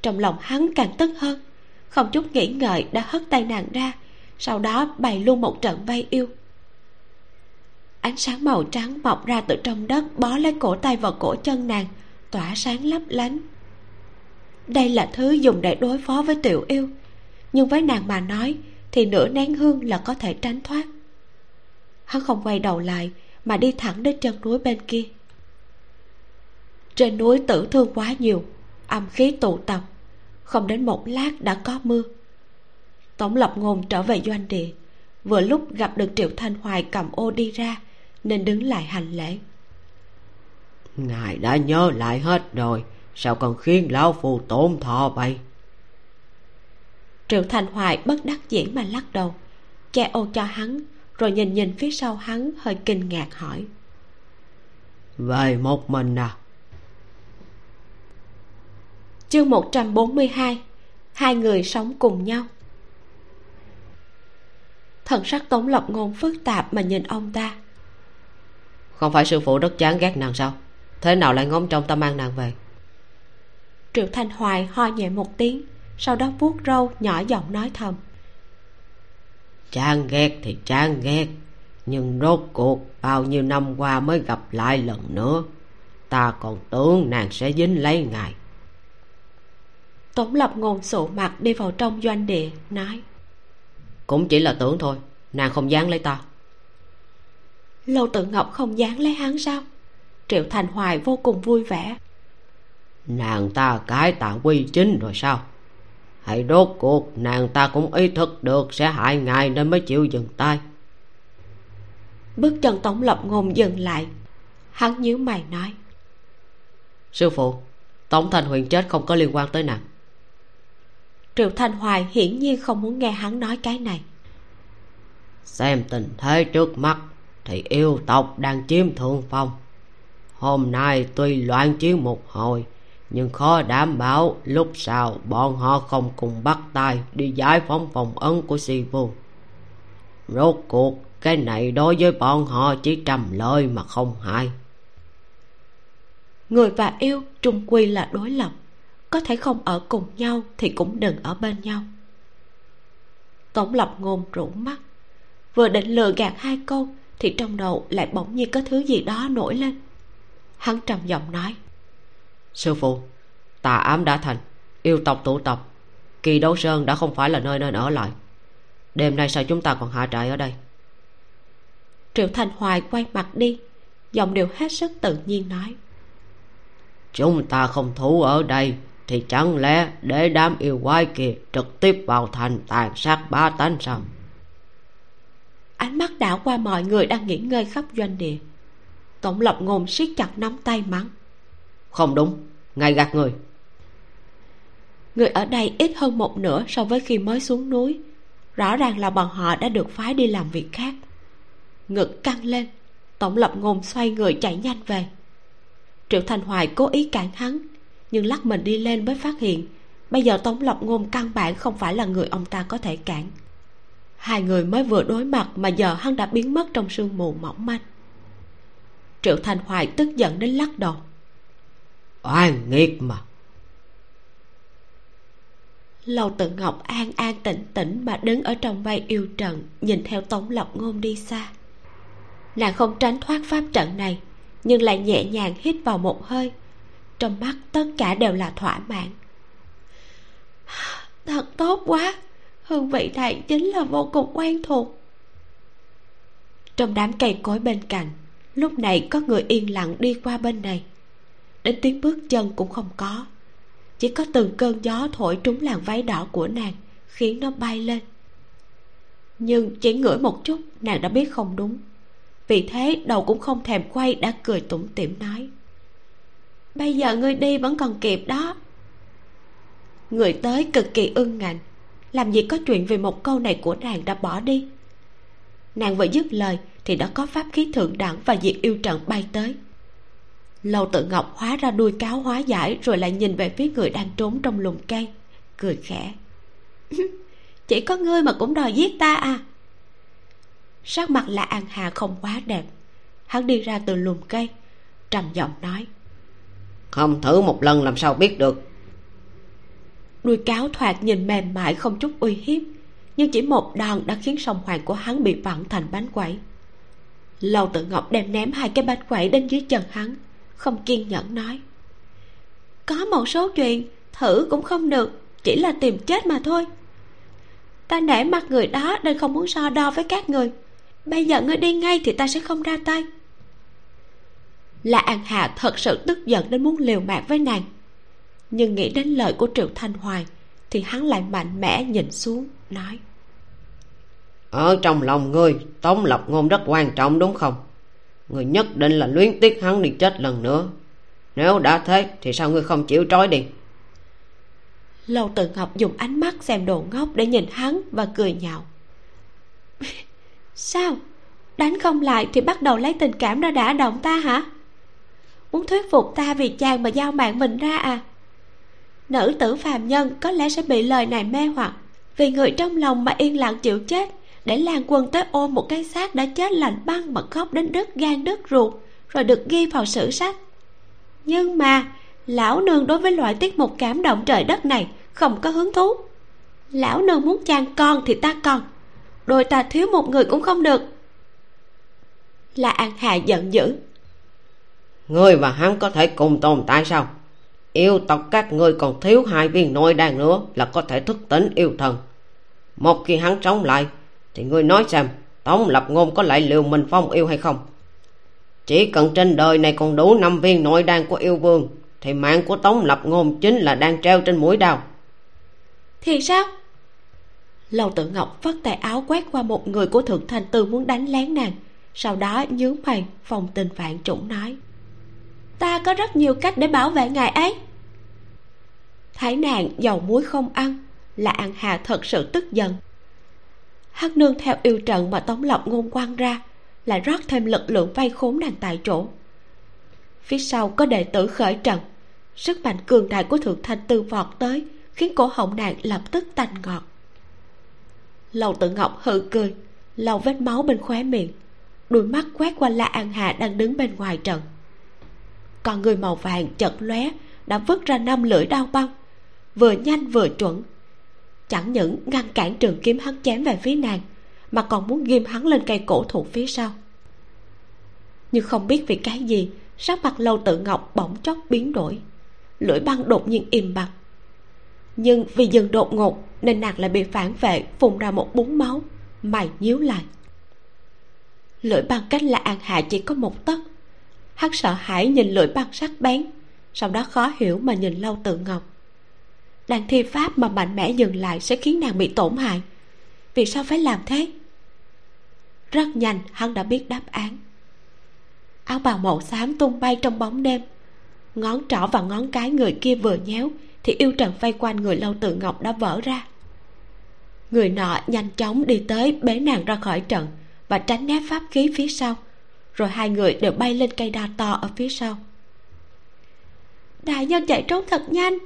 Trong lòng hắn càng tức hơn, không chút nghĩ ngợi đã hất tay nàng ra, sau đó bày luôn một trận vay yêu. Ánh sáng màu trắng mọc ra từ trong đất bó lấy cổ tay vào cổ chân nàng, tỏa sáng lấp lánh. Đây là thứ dùng để đối phó với tiểu yêu nhưng với nàng mà nói, thì nửa nén hương là có thể tránh thoát. Hắn không quay đầu lại, mà đi thẳng đến chân núi bên kia. Trên núi tử thương quá nhiều, âm khí tụ tập, không đến một lát đã có mưa. Tổng lập ngôn trở về doanh địa, vừa lúc gặp được triệu thanh hoài cầm ô đi ra, nên đứng lại hành lễ. Ngài đã nhớ lại hết rồi, sao còn khiến lão phù tổn thọ vậy? Triệu thanh hoài bất đắc dĩ mà lắc đầu che ô cho hắn rồi nhìn nhìn phía sau hắn hơi kinh ngạc hỏi. Về một mình à? Chương 142 hai người sống cùng nhau. Thần sắc tống lộc ngôn phức tạp mà nhìn ông ta. Không phải sư phụ rất chán ghét nàng sao? Thế nào lại ngóng trông ta mang nàng về? Triệu thanh hoài ho nhẹ một tiếng sau đó vuốt râu nhỏ giọng nói thầm. Chán ghét thì chán ghét nhưng rốt cuộc bao nhiêu năm qua mới gặp lại lần nữa ta còn tưởng nàng sẽ dính lấy ngài. Tống lập ngôn sụ mặt đi vào trong doanh địa nói. Cũng chỉ là tưởng thôi nàng không dám lấy ta. Lâu tự ngọc không dám lấy hắn sao? Triệu thành hoài vô cùng vui vẻ. Nàng ta cái tạ quy chính rồi sao hay rốt cuộc nàng ta cũng ý thức được sẽ hại ngài nên mới chịu dừng tay. Bước chân tổng lập ngôn dừng lại. Hắn nhíu mày nói. Sư phụ tổng thành huyền chết không có liên quan tới nàng. Triệu thanh hoài hiển nhiên không muốn nghe hắn nói cái này. Xem tình thế trước mắt thì yêu tộc đang chiếm thượng phong. Hôm nay tuy loạn chiến một hồi nhưng khó đảm bảo lúc sau bọn họ không cùng bắt tay đi giải phóng phòng ấn của si vu rốt cuộc, cái này đối với bọn họ chỉ trầm lợi mà không hại người và yêu trung quy là đối lập. Có thể không ở cùng nhau thì cũng đừng ở bên nhau. Tổng lập ngôn rũ mắt. Vừa định lừa gạt hai câu thì trong đầu lại bỗng nhiên có thứ gì đó nổi lên. Hắn trầm giọng nói sư phụ tà ám đã thành yêu tộc tụ tập. Kỳ đấu sơn đã không phải là nơi nên ở lại. Đêm nay sao chúng ta còn hạ trại ở đây? Triệu thành hoài quay mặt đi giọng điệu hết sức tự nhiên nói. Chúng ta không thủ ở đây thì chẳng lẽ để đám yêu quái kia trực tiếp vào thành tàn sát ba tánh sao? Ánh mắt đảo qua mọi người đang nghỉ ngơi khắp doanh địa. Tổng lập ngôn siết chặt nắm tay mắng không đúng, ngài gạt người. Người ở đây ít hơn một nửa so với khi mới xuống núi. Rõ ràng là bọn họ đã được phái đi làm việc khác. Ngực căng lên, tổng lập ngôn xoay người chạy nhanh về. Triệu thành hoài cố ý cản hắn, nhưng lắc mình đi lên mới phát hiện, bây giờ tống lập ngôn căn bản không phải là người ông ta có thể cản. Hai người mới vừa đối mặt mà giờ hắn đã biến mất trong sương mù mỏng manh. Triệu thành hoài tức giận đến lắc đầu oan nghiệt mà. Lâu tự ngọc an an tĩnh tĩnh mà đứng ở trong bay yêu trần nhìn theo tống lộc ngôn đi xa. Nàng không tránh thoát pháp trận này, nhưng lại nhẹ nhàng hít vào một hơi. Trong mắt tất cả đều là thỏa mãn. <sighs> Thật tốt quá, hương vị này chính là vô cùng quen thuộc. Trong đám cây cối bên cạnh, lúc này có người yên lặng đi qua bên này đến tiếng bước chân cũng không có. Chỉ có từng cơn gió thổi trúng làn váy đỏ của nàng, khiến nó bay lên. Nhưng chỉ ngửi một chút, nàng đã biết không đúng. Vì thế, đầu cũng không thèm quay, đã cười tủm tỉm nói. Bây giờ ngươi đi vẫn còn kịp đó. Người tới cực kỳ ưng ngạnh. Làm gì có chuyện vì một câu này của nàng đã bỏ đi. Nàng vừa dứt lời thì đã có pháp khí thượng đẳng và diệt yêu trận bay tới lâu tự ngọc hóa ra đuôi cáo hóa giải rồi lại nhìn về phía người đang trốn trong lùm cây cười khẽ. <laughs> Chỉ có ngươi mà cũng đòi giết ta à? Sắc mặt là an hà không quá đẹp. Hắn đi ra từ lùm cây trầm giọng nói. Không thử một lần làm sao biết được. Đuôi cáo thoạt nhìn mềm mại không chút uy hiếp nhưng chỉ một đòn đã khiến song hoàng của hắn bị vặn thành bánh quẩy. Lâu tự ngọc đem ném hai cái bánh quẩy đến dưới chân hắn không kiên nhẫn nói. Có một số chuyện thử cũng không được, chỉ là tìm chết mà thôi. Ta nể mặt người đó nên không muốn so đo với các người. Bây giờ ngươi đi ngay thì ta sẽ không ra tay. Là an hạ thật sự tức giận đến muốn liều mạng với nàng. Nhưng nghĩ đến lời của triệu thanh hoài thì hắn lại mạnh mẽ nhìn xuống, nói. Ở trong lòng ngươi, tống lập ngôn rất quan trọng đúng không? Người nhất định là luyến tiếc hắn đi chết lần nữa. Nếu đã thế, thì sao ngươi không chịu trói đi? Lâu tự ngọc dùng ánh mắt xem đồ ngốc để nhìn hắn và cười nhạo. <laughs> Sao? Đánh không lại thì bắt đầu lấy tình cảm ra đã động ta hả? Muốn thuyết phục ta vì chàng mà giao mạng mình ra à? Nữ tử phàm nhân có lẽ sẽ bị lời này mê hoặc vì người trong lòng mà yên lặng chịu chết để lan quân tới ôm một cái xác đã chết lạnh băng mà khóc đến đứt gan đứt ruột, rồi được ghi vào sử sách. Nhưng mà, lão nương đối với loại tiết mục cảm động trời đất này không có hứng thú. Lão nương muốn chàng con thì ta còn đôi ta thiếu một người cũng không được. Là an hà giận dữ. Ngươi và hắn có thể cùng tồn tại sao? Yêu tộc các ngươi còn thiếu hai viên nội đan nữa là có thể thức tỉnh yêu thần. Một khi hắn sống lại thì ngươi nói xem, tống lập ngôn có lại liều mình phong yêu hay không? Chỉ cần trên đời này còn đủ năm viên nội đan của yêu vương, thì mạng của tống lập ngôn chính là đang treo trên mũi đao. Thì sao? Lâu tự ngọc vắt tay áo quét qua một người của thượng thành tư muốn đánh lén nàng. Sau đó nhướng mày, phòng tình vạn trũng nói. Ta có rất nhiều cách để bảo vệ ngài ấy. Thấy nàng dầu muối không ăn, là ăn hà thật sự tức giận hắc nương theo yêu trận mà tống lộc ngôn quăng ra, lại rót thêm lực lượng vây khốn nàng tại chỗ. Phía sau có đệ tử khởi trận, sức mạnh cường đại của thượng thanh tư vọt tới, khiến cổ họng nàng lập tức tanh ngọt. Lầu tự ngọc hự cười, lau vết máu bên khóe miệng, đôi mắt quét qua la an hà đang đứng bên ngoài trận. Còn người màu vàng chật lóe, đã vứt ra năm lưỡi đao băng, vừa nhanh vừa chuẩn chẳng những ngăn cản trường kiếm hắn chém về phía nàng, mà còn muốn ghim hắn lên cây cổ thụ phía sau. Nhưng không biết vì cái gì, sắc mặt lâu tự ngọc bỗng chốc biến đổi, lưỡi băng đột nhiên im bặt. Nhưng vì dừng đột ngột nên nàng lại bị phản vệ, phun ra một búng máu, mày nhíu lại. Lưỡi băng cách là an hạ chỉ có một tấc. Hắn sợ hãi nhìn lưỡi băng sắc bén, sau đó khó hiểu mà nhìn lâu tự ngọc đang thi pháp mà mạnh mẽ dừng lại sẽ khiến nàng bị tổn hại. Vì sao phải làm thế? Rất nhanh, hắn đã biết đáp án. Áo bào màu xám tung bay trong bóng đêm. Ngón trỏ và ngón cái người kia vừa nhéo thì yêu trần vây quanh người lâu tự ngọc đã vỡ ra. Người nọ nhanh chóng đi tới bế nàng ra khỏi trận và tránh né pháp khí phía sau, rồi hai người đều bay lên cây đa to ở phía sau. Đại nhân chạy trốn thật nhanh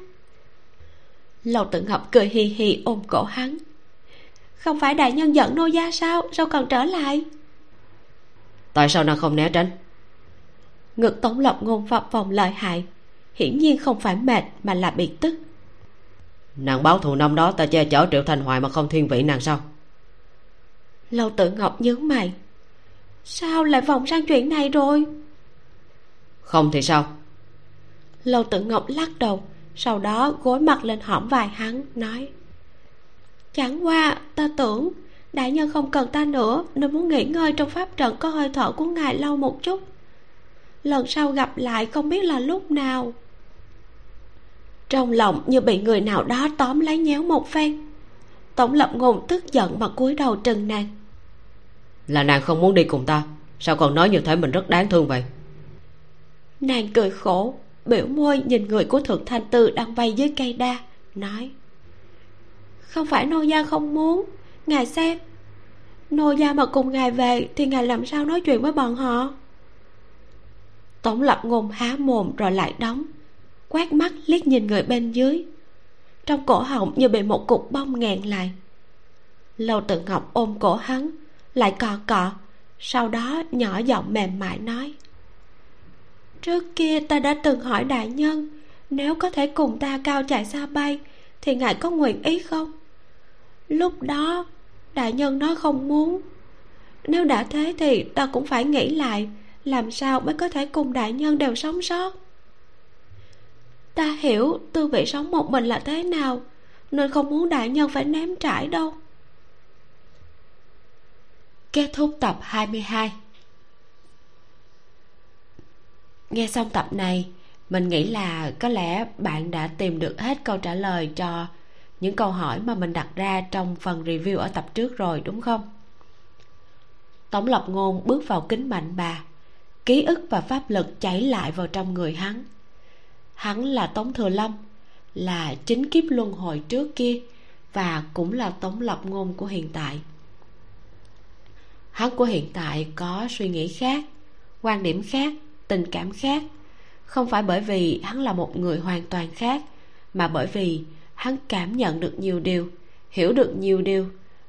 lâu tự ngọc cười hì hì ôm cổ hắn. Không phải đại nhân giận nô gia sao? Sao còn trở lại? Tại sao nàng không né tránh? Ngực tống lộc ngôn phập phòng lợi hại. Hiển nhiên không phải mệt mà là bị tức. Nàng báo thù năm đó ta che chở triệu thành hoài mà không thiên vị nàng sao? Lâu tự ngọc nhướng mày. Sao lại vòng sang chuyện này rồi? Không thì sao? Lâu tự ngọc lắc đầu sau đó gối mặt lên hõm vai hắn nói chẳng qua ta tưởng đại nhân không cần ta nữa nên muốn nghỉ ngơi trong pháp trận có hơi thở của ngài lâu một chút. Lần sau gặp lại không biết là lúc nào. Trong lòng như bị người nào đó tóm lấy nhéo một phen tổng lập ngôn tức giận mà cúi đầu trừng nàng. Là nàng không muốn đi cùng ta sao còn nói như thế mình rất đáng thương vậy? Nàng cười khổ biểu môi nhìn người của thượng thanh tư đang vây dưới cây đa, nói, không phải nô gia không muốn, ngài xem. Nô gia mà cùng ngài về thì ngài làm sao nói chuyện với bọn họ? Tổng lập ngôn há mồm rồi lại đóng, quét mắt liếc nhìn người bên dưới. Trong cổ họng như bị một cục bông nghẹn lại. Lâu tự ngọc ôm cổ hắn, lại cọ cọ sau đó nhỏ giọng mềm mại nói trước kia ta đã từng hỏi đại nhân, nếu có thể cùng ta cao chạy xa bay, thì ngài có nguyện ý không? Lúc đó, đại nhân nói không muốn. Nếu đã thế thì ta cũng phải nghĩ lại, làm sao mới có thể cùng đại nhân đều sống sót? Ta hiểu tư vị sống một mình là thế nào, nên không muốn đại nhân phải ném trải đâu. Kết thúc tập 22 nghe xong tập này, mình nghĩ là có lẽ bạn đã tìm được hết câu trả lời cho những câu hỏi mà mình đặt ra trong phần review ở tập trước rồi, đúng không? Tống lập ngôn bước vào kính mạnh bà. Ký ức và pháp lực chảy lại vào trong người hắn. Hắn là tống thừa lâm, là chính kiếp luân hồi trước kia và cũng là tống lập ngôn của hiện tại. Hắn của hiện tại có suy nghĩ khác, quan điểm khác tình cảm khác. Không phải bởi vì hắn là một người hoàn toàn khác mà bởi vì hắn cảm nhận được nhiều điều hiểu được nhiều điều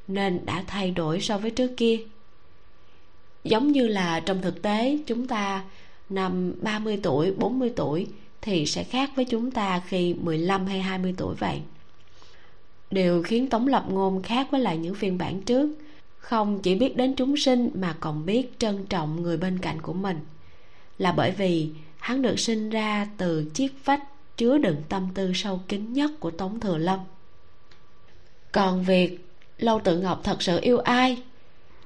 nên đã thay đổi so với trước kia. Giống như là trong thực tế chúng ta năm 30 tuổi, 40 tuổi thì sẽ khác với chúng ta khi 15 hay 20 tuổi vậy. Điều khiến Tống Lập Ngôn khác với lại những phiên bản trước không chỉ biết đến chúng sinh mà còn biết trân trọng người bên cạnh của mình là bởi vì hắn được sinh ra từ chiếc vách chứa đựng tâm tư sâu kín nhất của tống thừa lâm. Còn việc lâu tự ngọc thật sự yêu ai?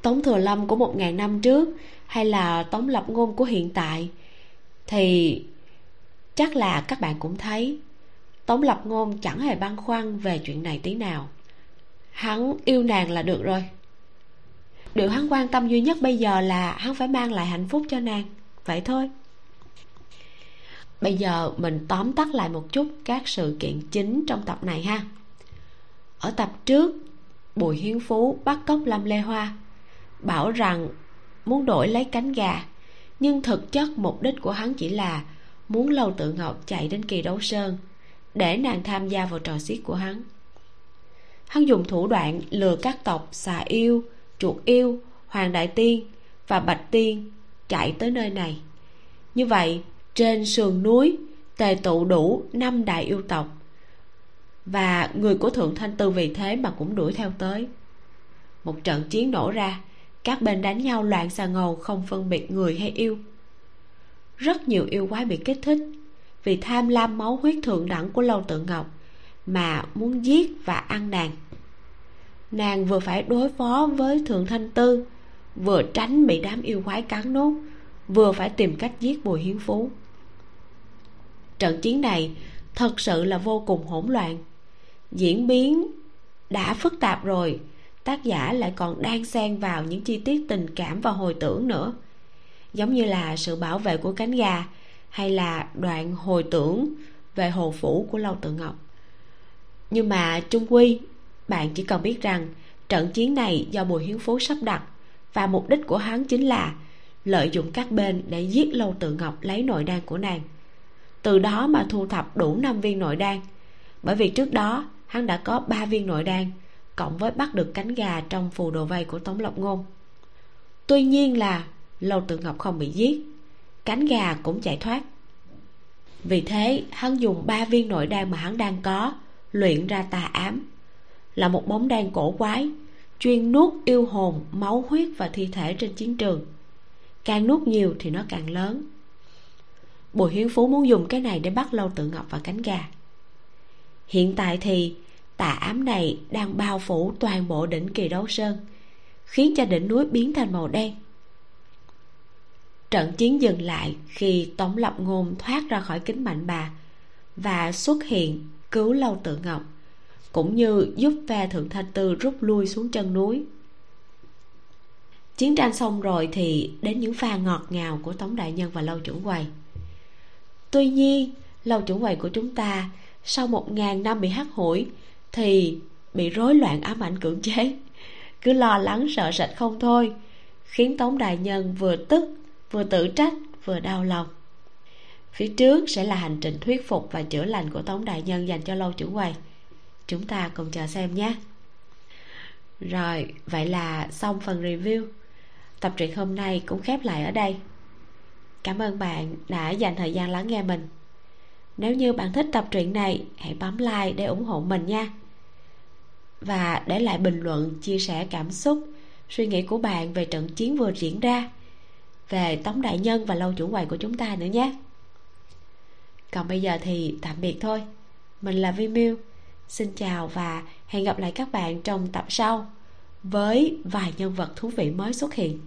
Tống thừa lâm của một ngàn năm trước hay là tống lập ngôn của hiện tại? Thì chắc là các bạn cũng thấy, tống lập ngôn chẳng hề băn khoăn về chuyện này tí nào. Hắn yêu nàng là được rồi. Điều hắn quan tâm duy nhất bây giờ là hắn phải mang lại hạnh phúc cho nàng vậy thôi. Bây giờ mình tóm tắt lại một chút các sự kiện chính trong tập này ha. Ở tập trước, bùi hiến phú bắt cóc lâm lê hoa, bảo rằng muốn đổi lấy cánh gà, nhưng thực chất mục đích của hắn chỉ là muốn lâu tự ngọc chạy đến kỳ đấu sơn để nàng tham gia vào trò xiết của hắn. Hắn dùng thủ đoạn lừa các tộc xà yêu, chuột yêu, hoàng đại tiên và bạch tiên chạy tới nơi này. Như vậy, trên sườn núi, tề tụ đủ năm đại yêu tộc, và người của thượng thanh tư vì thế mà cũng đuổi theo tới. Một trận chiến nổ ra, các bên đánh nhau loạn xà ngầu không phân biệt người hay yêu. Rất nhiều yêu quái bị kích thích, vì tham lam máu huyết thượng đẳng của lâu tự ngọc mà muốn giết và ăn nàng. Nàng vừa phải đối phó với thượng thanh tư vừa tránh bị đám yêu quái cắn nốt vừa phải tìm cách giết bùi hiến phú. Trận chiến này thật sự là vô cùng hỗn loạn. Diễn biến đã phức tạp rồi, tác giả lại còn đang xen vào những chi tiết tình cảm và hồi tưởng nữa. Giống như là sự bảo vệ của cánh gà, hay là đoạn hồi tưởng về hồ phủ của lâu tự ngọc. Nhưng mà trung quy, bạn chỉ cần biết rằng trận chiến này do bùi hiến phú sắp đặt và mục đích của hắn chính là lợi dụng các bên để giết lâu tự ngọc lấy nội đan của nàng. Từ đó mà thu thập đủ năm viên nội đan. Bởi vì trước đó, hắn đã có ba viên nội đan, cộng với bắt được cánh gà trong phù đồ vây của tống lộc ngôn. Tuy nhiên là lâu tự ngọc không bị giết, cánh gà cũng chạy thoát. Vì thế, hắn dùng ba viên nội đan mà hắn đang có, luyện ra tà ám, là một bóng đen cổ quái chuyên nuốt yêu hồn, máu huyết và thi thể trên chiến trường. Càng nuốt nhiều thì nó càng lớn. Bùi hiến phú muốn dùng cái này để bắt lâu tự ngọc và cánh gà. Hiện tại thì, tà ám này đang bao phủ toàn bộ đỉnh kỳ đấu sơn, khiến cho đỉnh núi biến thành màu đen. Trận chiến dừng lại khi tống lập ngôn thoát ra khỏi kính mạnh bà và xuất hiện cứu lâu tự ngọc cũng như giúp phe thượng thanh tư rút lui xuống chân núi. Chiến tranh xong rồi thì đến những pha ngọt ngào của tống đại nhân và lâu trưởng quầy. Tuy nhiên, lâu trưởng quầy của chúng ta sau một ngàn năm bị hắt hủi thì bị rối loạn ám ảnh cưỡng chế. Cứ lo lắng sợ sệt không thôi, khiến tống đại nhân vừa tức, vừa tự trách, vừa đau lòng. Phía trước sẽ là hành trình thuyết phục và chữa lành của tống đại nhân dành cho lâu trưởng quầy chúng ta cùng chờ xem nhé. Rồi, vậy là xong phần review. Tập truyện hôm nay cũng khép lại ở đây. Cảm ơn bạn đã dành thời gian lắng nghe mình. Nếu như bạn thích tập truyện này, hãy bấm like để ủng hộ mình nha. Và để lại bình luận, chia sẻ cảm xúc, suy nghĩ của bạn về trận chiến vừa diễn ra, về tống đại nhân và lâu chủ quầy của chúng ta nữa nhé. Còn bây giờ thì tạm biệt thôi. Mình là vi miu xin chào và hẹn gặp lại các bạn trong tập sau. Với vài nhân vật thú vị mới xuất hiện.